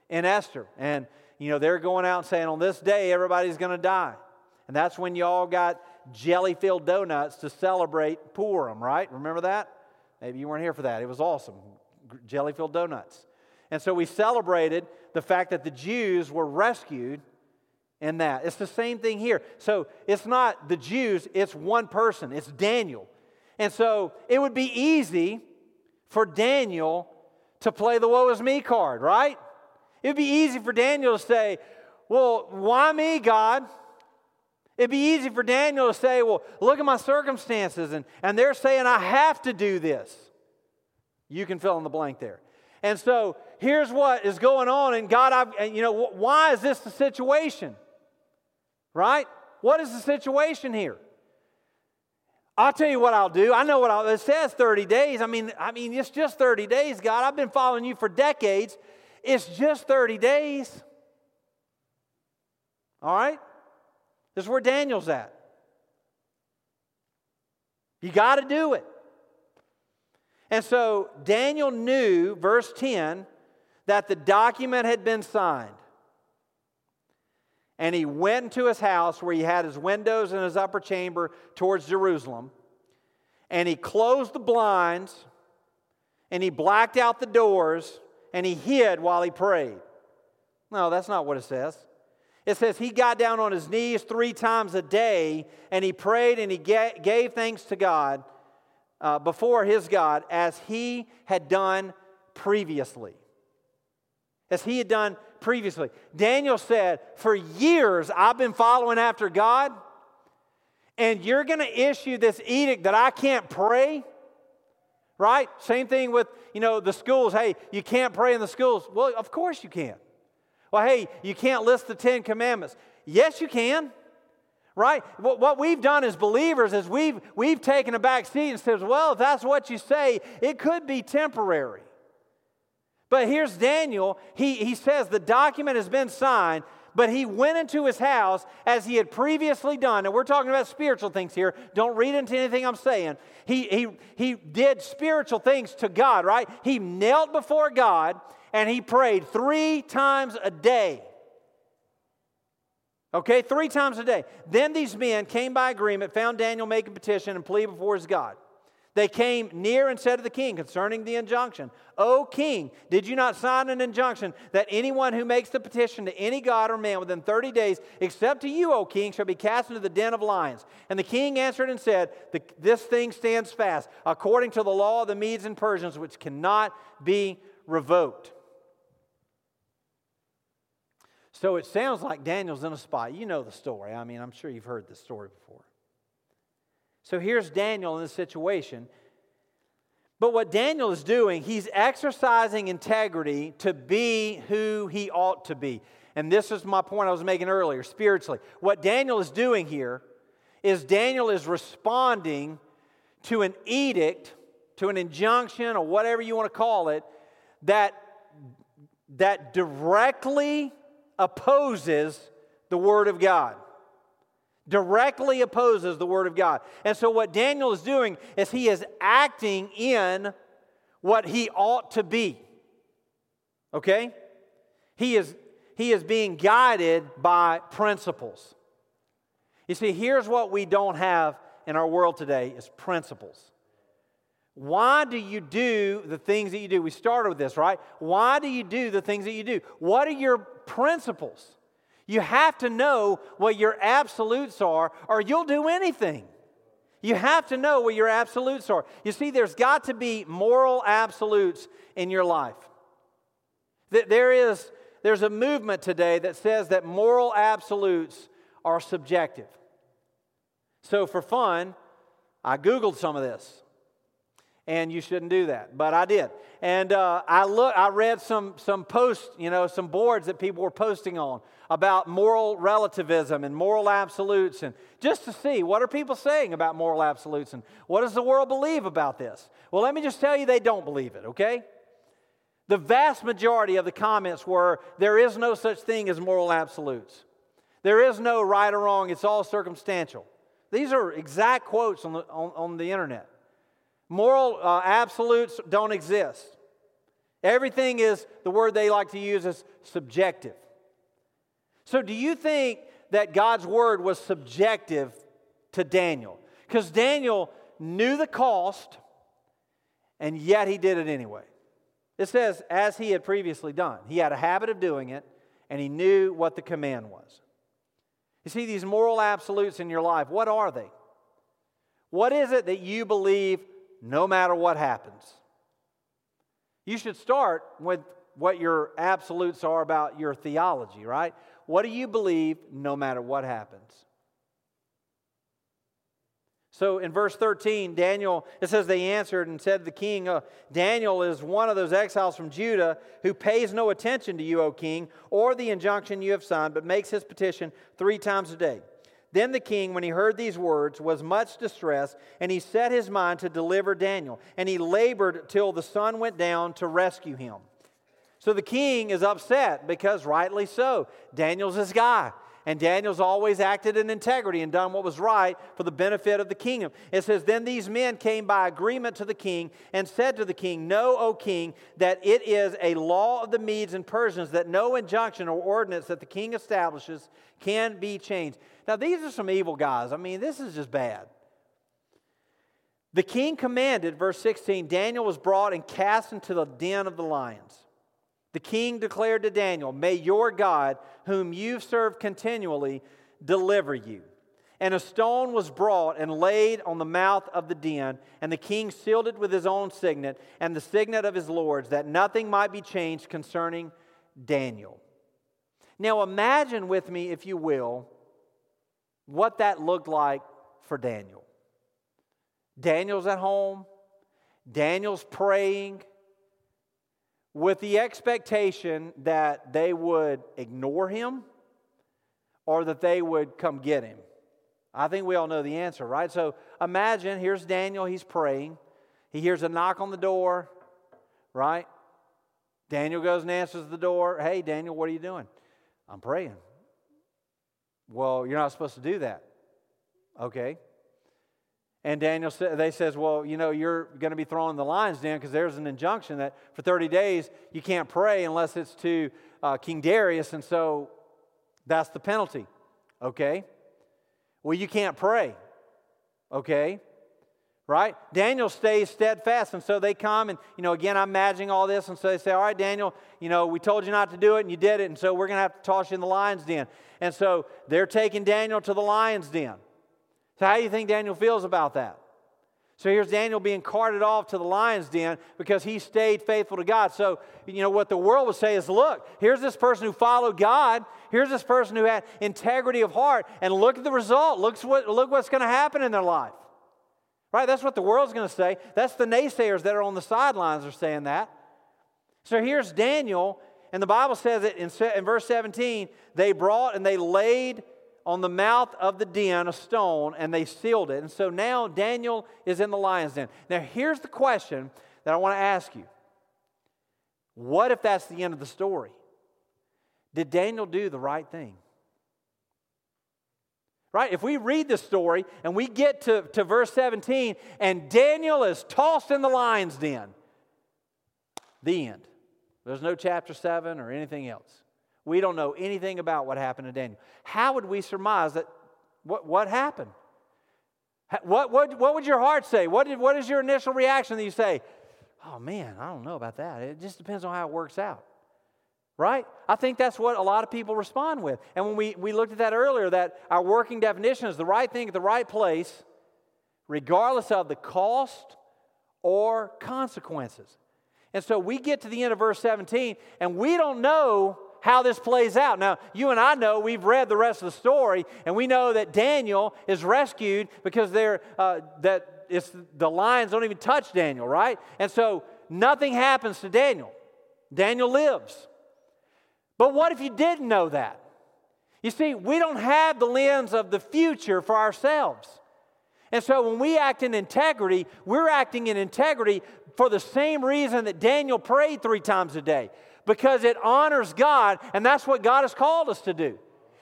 in Esther. And, you know, they're going out and saying, on this day, everybody's going to die. And that's when y'all got jelly filled donuts to celebrate Purim, right? Remember that? Maybe you weren't here for that. It was awesome. Jelly filled donuts. And so we celebrated the fact that the Jews were rescued in that. It's the same thing here. So it's not the Jews, it's one person, it's Daniel. And so it would be easy for Daniel to play the woe is me card, right? It would be easy for Daniel to say, Well, why me, God? It'd be easy for Daniel to say, Well, look at my circumstances, and, and they're saying I have to do this. You can fill in the blank there. And so here's what is going on, and God, I've, you know, why is this the situation? Right? What is the situation here? I'll tell you what I'll do. I know what I'll, it says 30 days. I mean, I mean, it's just 30 days, God. I've been following you for decades. It's just 30 days. All right? This is where Daniel's at. You got to do it. And so Daniel knew, verse 10, that the document had been signed. And he went into his house where he had his windows in his upper chamber towards Jerusalem. And he closed the blinds and he blacked out the doors and he hid while he prayed. No, that's not what it says. It says he got down on his knees three times a day and he prayed and he gave thanks to God uh, before his God as he had done previously. As he had done previously. Daniel said, For years I've been following after God, and you're going to issue this edict that I can't pray? Right? Same thing with, you know, the schools. Hey, you can't pray in the schools. Well, of course you can. Well, hey, you can't list the Ten Commandments. Yes, you can. right? What we've done as believers is we've, we've taken a back seat and says, well, if that's what you say, it could be temporary. But here's Daniel. He, he says the document has been signed, but he went into his house as he had previously done. And we're talking about spiritual things here. Don't read into anything I'm saying. He, he, he did spiritual things to God, right? He knelt before God and he prayed three times a day. Okay, three times a day. Then these men came by agreement, found Daniel making petition and plea before his God. They came near and said to the king concerning the injunction, O king, did you not sign an injunction that anyone who makes the petition to any god or man within 30 days, except to you, O king, shall be cast into the den of lions? And the king answered and said, This thing stands fast, according to the law of the Medes and Persians, which cannot be revoked. So it sounds like Daniel's in a spot. You know the story. I mean, I'm sure you've heard this story before. So here's Daniel in this situation. But what Daniel is doing, he's exercising integrity to be who he ought to be. And this is my point I was making earlier spiritually. What Daniel is doing here is Daniel is responding to an edict, to an injunction, or whatever you want to call it, that, that directly opposes the Word of God. Directly opposes the Word of God. And so, what Daniel is doing is he is acting in what he ought to be. Okay? He is, he is being guided by principles. You see, here's what we don't have in our world today is principles. Why do you do the things that you do? We started with this, right? Why do you do the things that you do? What are your principles? You have to know what your absolutes are, or you'll do anything. You have to know what your absolutes are. You see, there's got to be moral absolutes in your life. There is, there's a movement today that says that moral absolutes are subjective. So, for fun, I Googled some of this and you shouldn't do that. But I did. And uh, I look, I read some, some posts, you know, some boards that people were posting on about moral relativism and moral absolutes, and just to see what are people saying about moral absolutes and what does the world believe about this. Well, let me just tell you, they don't believe it. Okay. The vast majority of the comments were there is no such thing as moral absolutes. There is no right or wrong, it's all circumstantial. These are exact quotes on the, on, on the internet. Moral uh, absolutes don't exist. Everything is, the word they like to use is subjective. So, do you think that God's word was subjective to Daniel? Because Daniel knew the cost, and yet he did it anyway. It says, as he had previously done. He had a habit of doing it, and he knew what the command was. You see, these moral absolutes in your life, what are they? What is it that you believe no matter what happens. You should start with what your absolutes are about your theology, right? What do you believe no matter what happens? So in verse 13, Daniel, it says, they answered and said to the king, uh, Daniel is one of those exiles from Judah who pays no attention to you, O king, or the injunction you have signed, but makes his petition three times a day. Then the king, when he heard these words, was much distressed, and he set his mind to deliver Daniel. And he labored till the sun went down to rescue him. So the king is upset because, rightly so, Daniel's his guy. And Daniel's always acted in integrity and done what was right for the benefit of the kingdom. It says, Then these men came by agreement to the king and said to the king, Know, O king, that it is a law of the Medes and Persians that no injunction or ordinance that the king establishes can be changed. Now, these are some evil guys. I mean, this is just bad. The king commanded, verse 16, Daniel was brought and cast into the den of the lions. The king declared to Daniel, May your God, whom you've served continually, deliver you. And a stone was brought and laid on the mouth of the den, and the king sealed it with his own signet and the signet of his lords, that nothing might be changed concerning Daniel. Now imagine with me, if you will, what that looked like for Daniel. Daniel's at home, Daniel's praying with the expectation that they would ignore him or that they would come get him. I think we all know the answer, right? So imagine here's Daniel, he's praying. He hears a knock on the door, right? Daniel goes and answers the door. Hey, Daniel, what are you doing? I'm praying. Well, you're not supposed to do that. Okay. And Daniel, they says, well, you know, you're going to be throwing the lion's down because there's an injunction that for 30 days you can't pray unless it's to uh, King Darius, and so that's the penalty. Okay. Well, you can't pray. Okay right? Daniel stays steadfast. And so they come, and, you know, again, I'm imagining all this. And so they say, All right, Daniel, you know, we told you not to do it, and you did it. And so we're going to have to toss you in the lion's den. And so they're taking Daniel to the lion's den. So, how do you think Daniel feels about that? So here's Daniel being carted off to the lion's den because he stayed faithful to God. So, you know, what the world would say is look, here's this person who followed God. Here's this person who had integrity of heart. And look at the result. Look, what, look what's going to happen in their life. Right? That's what the world's going to say. That's the naysayers that are on the sidelines are saying that. So here's Daniel, and the Bible says it in, in verse 17 they brought and they laid on the mouth of the den a stone and they sealed it. And so now Daniel is in the lion's den. Now, here's the question that I want to ask you What if that's the end of the story? Did Daniel do the right thing? Right? If we read the story and we get to, to verse 17 and Daniel is tossed in the lion's den, the end. There's no chapter 7 or anything else. We don't know anything about what happened to Daniel. How would we surmise that what, what happened? What, what, what would your heart say? What, did, what is your initial reaction that you say, oh man, I don't know about that? It just depends on how it works out right? I think that's what a lot of people respond with. And when we, we looked at that earlier, that our working definition is the right thing at the right place, regardless of the cost or consequences. And so we get to the end of verse 17, and we don't know how this plays out. Now, you and I know we've read the rest of the story, and we know that Daniel is rescued because they're, uh, that it's, the lions don't even touch Daniel, right? And so nothing happens to Daniel. Daniel lives. But what if you didn't know that? You see, we don't have the lens of the future for ourselves. And so when we act in integrity, we're acting in integrity for the same reason that Daniel prayed three times a day because it honors God, and that's what God has called us to do.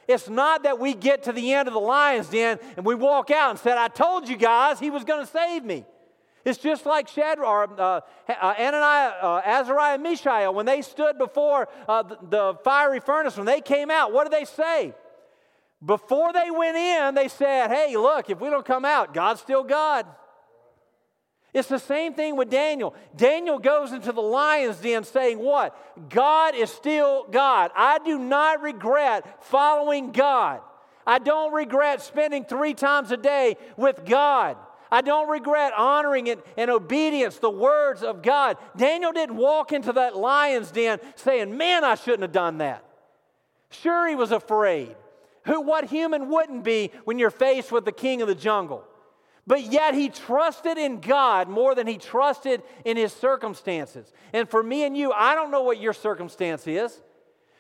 It's not that we get to the end of the lion's den and we walk out and said, I told you guys he was going to save me. It's just like Shadrach, uh, uh, Ananias, uh, Azariah, and Mishael, when they stood before uh, the, the fiery furnace, when they came out, what did they say? Before they went in, they said, Hey, look, if we don't come out, God's still God. It's the same thing with Daniel. Daniel goes into the lion's den saying, What? God is still God. I do not regret following God. I don't regret spending three times a day with God. I don't regret honoring it and obedience, the words of God. Daniel didn't walk into that lion's den saying, Man, I shouldn't have done that. Sure, he was afraid. Who, what human wouldn't be when you're faced with the king of the jungle? But yet he trusted in God more than he trusted in his circumstances. And for me and you, I don't know what your circumstance is.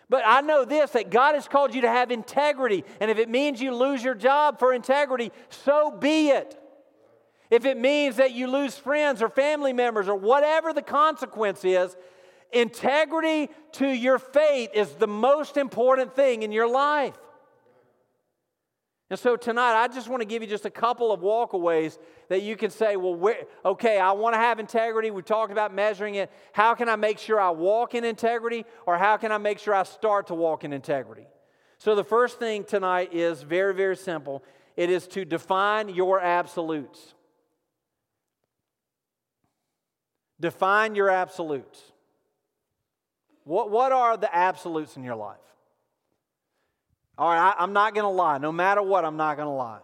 But I know this that God has called you to have integrity. And if it means you lose your job for integrity, so be it. If it means that you lose friends or family members or whatever the consequence is, integrity to your faith is the most important thing in your life. And so tonight, I just want to give you just a couple of walkaways that you can say, well, okay, I want to have integrity. We talked about measuring it. How can I make sure I walk in integrity, or how can I make sure I start to walk in integrity? So the first thing tonight is very, very simple it is to define your absolutes. Define your absolutes. What, what are the absolutes in your life? All right, I, I'm not going to lie. No matter what, I'm not going to lie.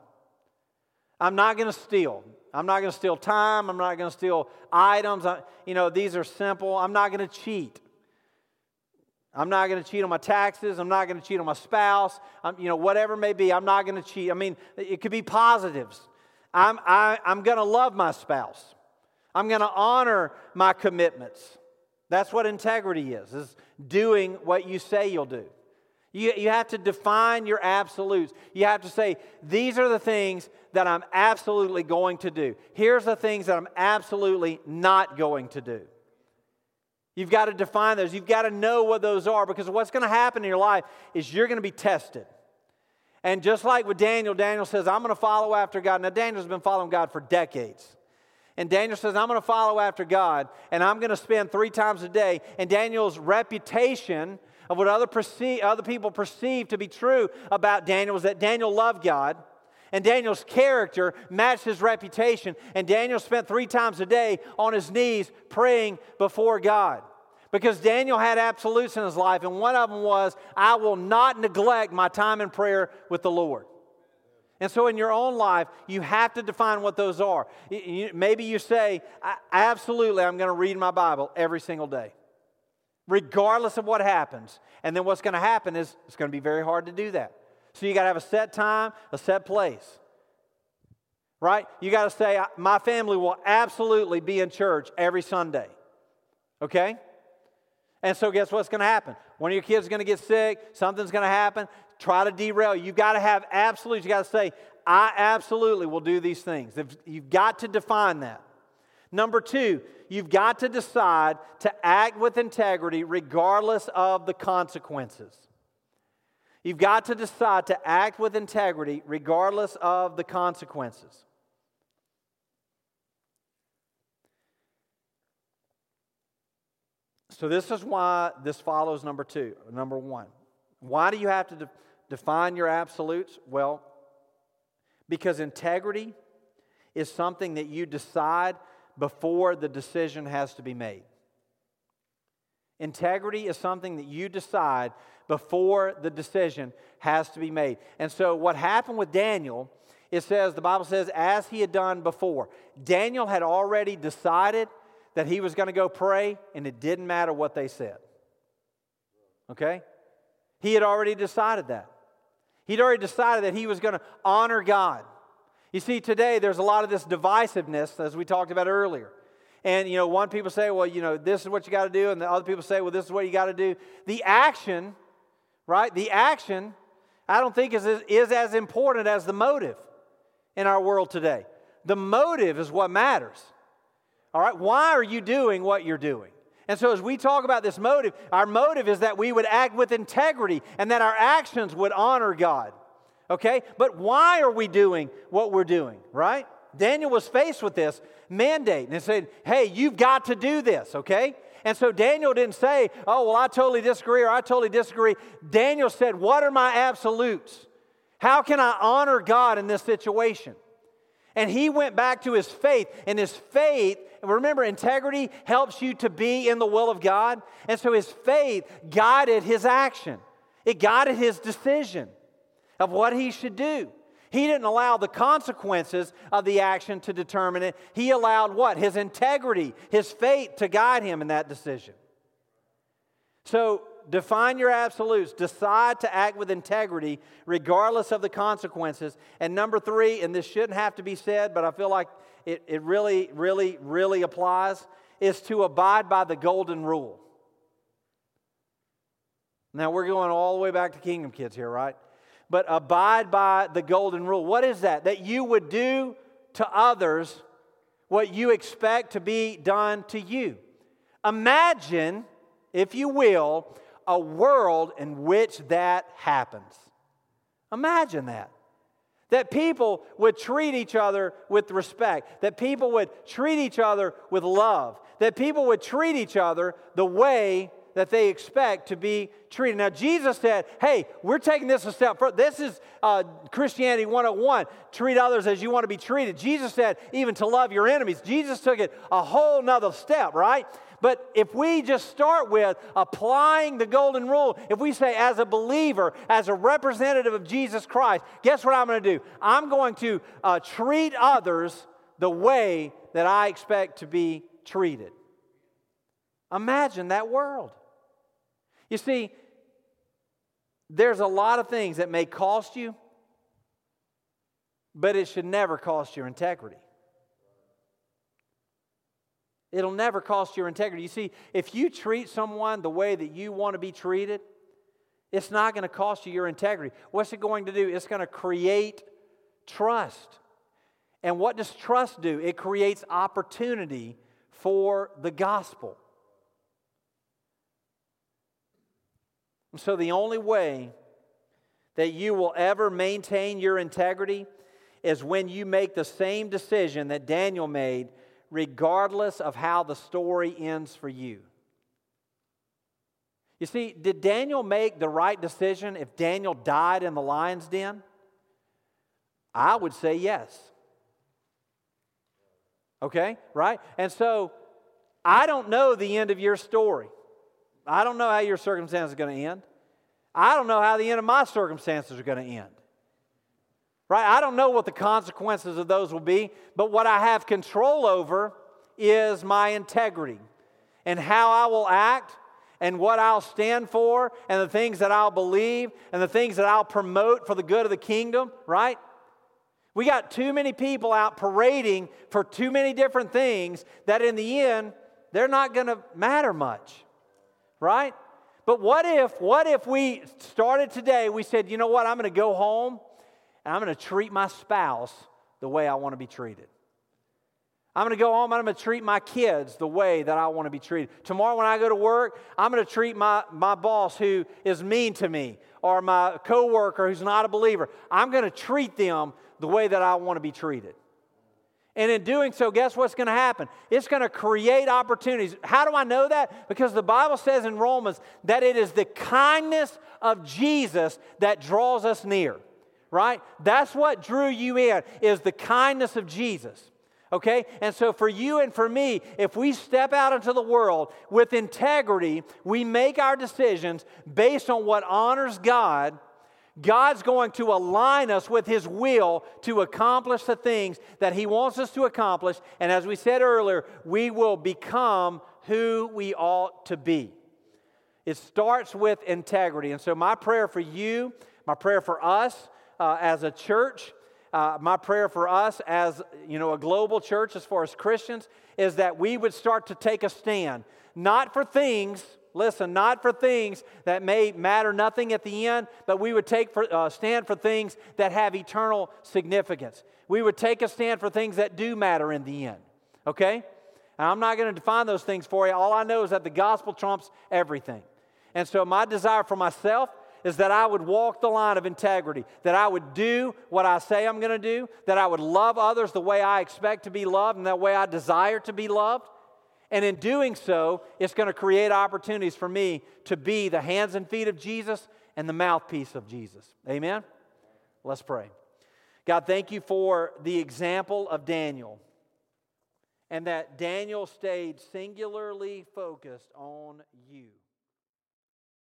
I'm not going to steal. I'm not going to steal time. I'm not going to steal items. I, you know, these are simple. I'm not going to cheat. I'm not going to cheat on my taxes. I'm not going to cheat on my spouse. I'm, you know, whatever may be, I'm not going to cheat. I mean, it could be positives. I'm, I, I'm going to love my spouse. I'm going to honor my commitments. That's what integrity is, is doing what you say you'll do. You, you have to define your absolutes. You have to say, these are the things that I'm absolutely going to do. Here's the things that I'm absolutely not going to do. You've got to define those. You've got to know what those are because what's going to happen in your life is you're going to be tested. And just like with Daniel, Daniel says, I'm going to follow after God. Now, Daniel's been following God for decades. And Daniel says, I'm going to follow after God and I'm going to spend three times a day. And Daniel's reputation of what other, perceive, other people perceive to be true about Daniel was that Daniel loved God. And Daniel's character matched his reputation. And Daniel spent three times a day on his knees praying before God. Because Daniel had absolutes in his life, and one of them was, I will not neglect my time in prayer with the Lord. And so, in your own life, you have to define what those are. Maybe you say, Absolutely, I'm going to read my Bible every single day regardless of what happens. And then what's going to happen is it's going to be very hard to do that. So you got to have a set time, a set place. Right? You got to say, my family will absolutely be in church every Sunday. Okay? And so, guess what's going to happen? One of your kids is going to get sick, something's going to happen, try to derail. You've got to have absolutes. You've got to say, I absolutely will do these things. You've got to define that. Number two, you've got to decide to act with integrity regardless of the consequences. You've got to decide to act with integrity regardless of the consequences. So, this is why this follows number two, number one. Why do you have to de- define your absolutes? Well, because integrity is something that you decide before the decision has to be made. Integrity is something that you decide before the decision has to be made. And so, what happened with Daniel, it says, the Bible says, as he had done before. Daniel had already decided that he was going to go pray, and it didn't matter what they said. Okay? He had already decided that. He'd already decided that he was going to honor God. You see, today there's a lot of this divisiveness, as we talked about earlier. And, you know, one people say, well, you know, this is what you got to do. And the other people say, well, this is what you got to do. The action, right? The action, I don't think is, is as important as the motive in our world today. The motive is what matters. All right? Why are you doing what you're doing? And so, as we talk about this motive, our motive is that we would act with integrity and that our actions would honor God. Okay? But why are we doing what we're doing, right? Daniel was faced with this mandate and said, hey, you've got to do this, okay? And so Daniel didn't say, oh, well, I totally disagree or I totally disagree. Daniel said, what are my absolutes? How can I honor God in this situation? And he went back to his faith, and his faith, remember, integrity helps you to be in the will of God. And so his faith guided his action, it guided his decision of what he should do. He didn't allow the consequences of the action to determine it. He allowed what? His integrity, his faith to guide him in that decision. So, define your absolutes. Decide to act with integrity regardless of the consequences. And number three, and this shouldn't have to be said, but I feel like it, it really, really, really applies, is to abide by the golden rule. Now, we're going all the way back to Kingdom Kids here, right? but abide by the golden rule. What is that? That you would do to others what you expect to be done to you. Imagine, if you will, a world in which that happens. Imagine that. That people would treat each other with respect, that people would treat each other with love, that people would treat each other the way that they expect to be treated. Now, Jesus said, hey, we're taking this a step further. This is uh, Christianity 101. Treat others as you want to be treated. Jesus said, even to love your enemies. Jesus took it a whole nother step, right? But if we just start with applying the golden rule, if we say, as a believer, as a representative of Jesus Christ, guess what I'm going to do? I'm going to uh, treat others the way that I expect to be treated. Imagine that world. You see, there's a lot of things that may cost you, but it should never cost your integrity. It'll never cost your integrity. You see, if you treat someone the way that you want to be treated, It's not going to cost you your integrity. What's it going to do? It's going to create trust. And what does trust do? It creates opportunity for the gospel. And so, the only way that you will ever maintain your integrity is when you make the same decision that Daniel made, regardless of how the story ends for you. You see, did Daniel make the right decision if Daniel died in the lion's den? I would say yes. Okay, right? And so I don't know the end of your story. I don't know how your circumstance is going to end. I don't know how the end of my circumstances are going to end. Right? I don't know what the consequences of those will be, but what I have control over is my integrity and how I will act and what I'll stand for and the things that I'll believe and the things that I'll promote for the good of the kingdom, right? We got too many people out parading for too many different things that in the end, they're not going to matter much, right? But what if, what if we started today, we said, you know what, I'm going to go home and I'm going to treat my spouse the way I want to be treated. I'm going to go home and I'm going to treat my kids the way that I want to be treated. Tomorrow, when I go to work, I'm going to treat my, my boss who is mean to me or my coworker who's not a believer. I'm going to treat them the way that I want to be treated. And in doing so, guess what's going to happen? It's going to create opportunities. How do I know that? Because the Bible says in Romans that it is the kindness of Jesus that draws us near, right? That's what drew you in, is the kindness of Jesus. Okay? And so for you and for me, if we step out into the world with integrity, we make our decisions based on what honors God. God's going to align us with His will to accomplish the things that He wants us to accomplish. And as we said earlier, we will become who we ought to be. It starts with integrity. And so, my prayer for you, my prayer for us uh, as a church, uh, my prayer for us as you know a global church as far as christians is that we would start to take a stand not for things listen not for things that may matter nothing at the end but we would take for, uh, stand for things that have eternal significance. We would take a stand for things that do matter in the end okay? And i'm not going to define those things for you. All i know is that the gospel trumps everything. And so my desire for myself is that I would walk the line of integrity, that I would do what I say I'm going to do, that I would love others the way I expect to be loved and that way I desire to be loved. And in doing so, it's going to create opportunities for me to be the hands and feet of Jesus and the mouthpiece of Jesus. Amen? Let's pray. God, thank you for the example of Daniel and that Daniel stayed singularly focused on you.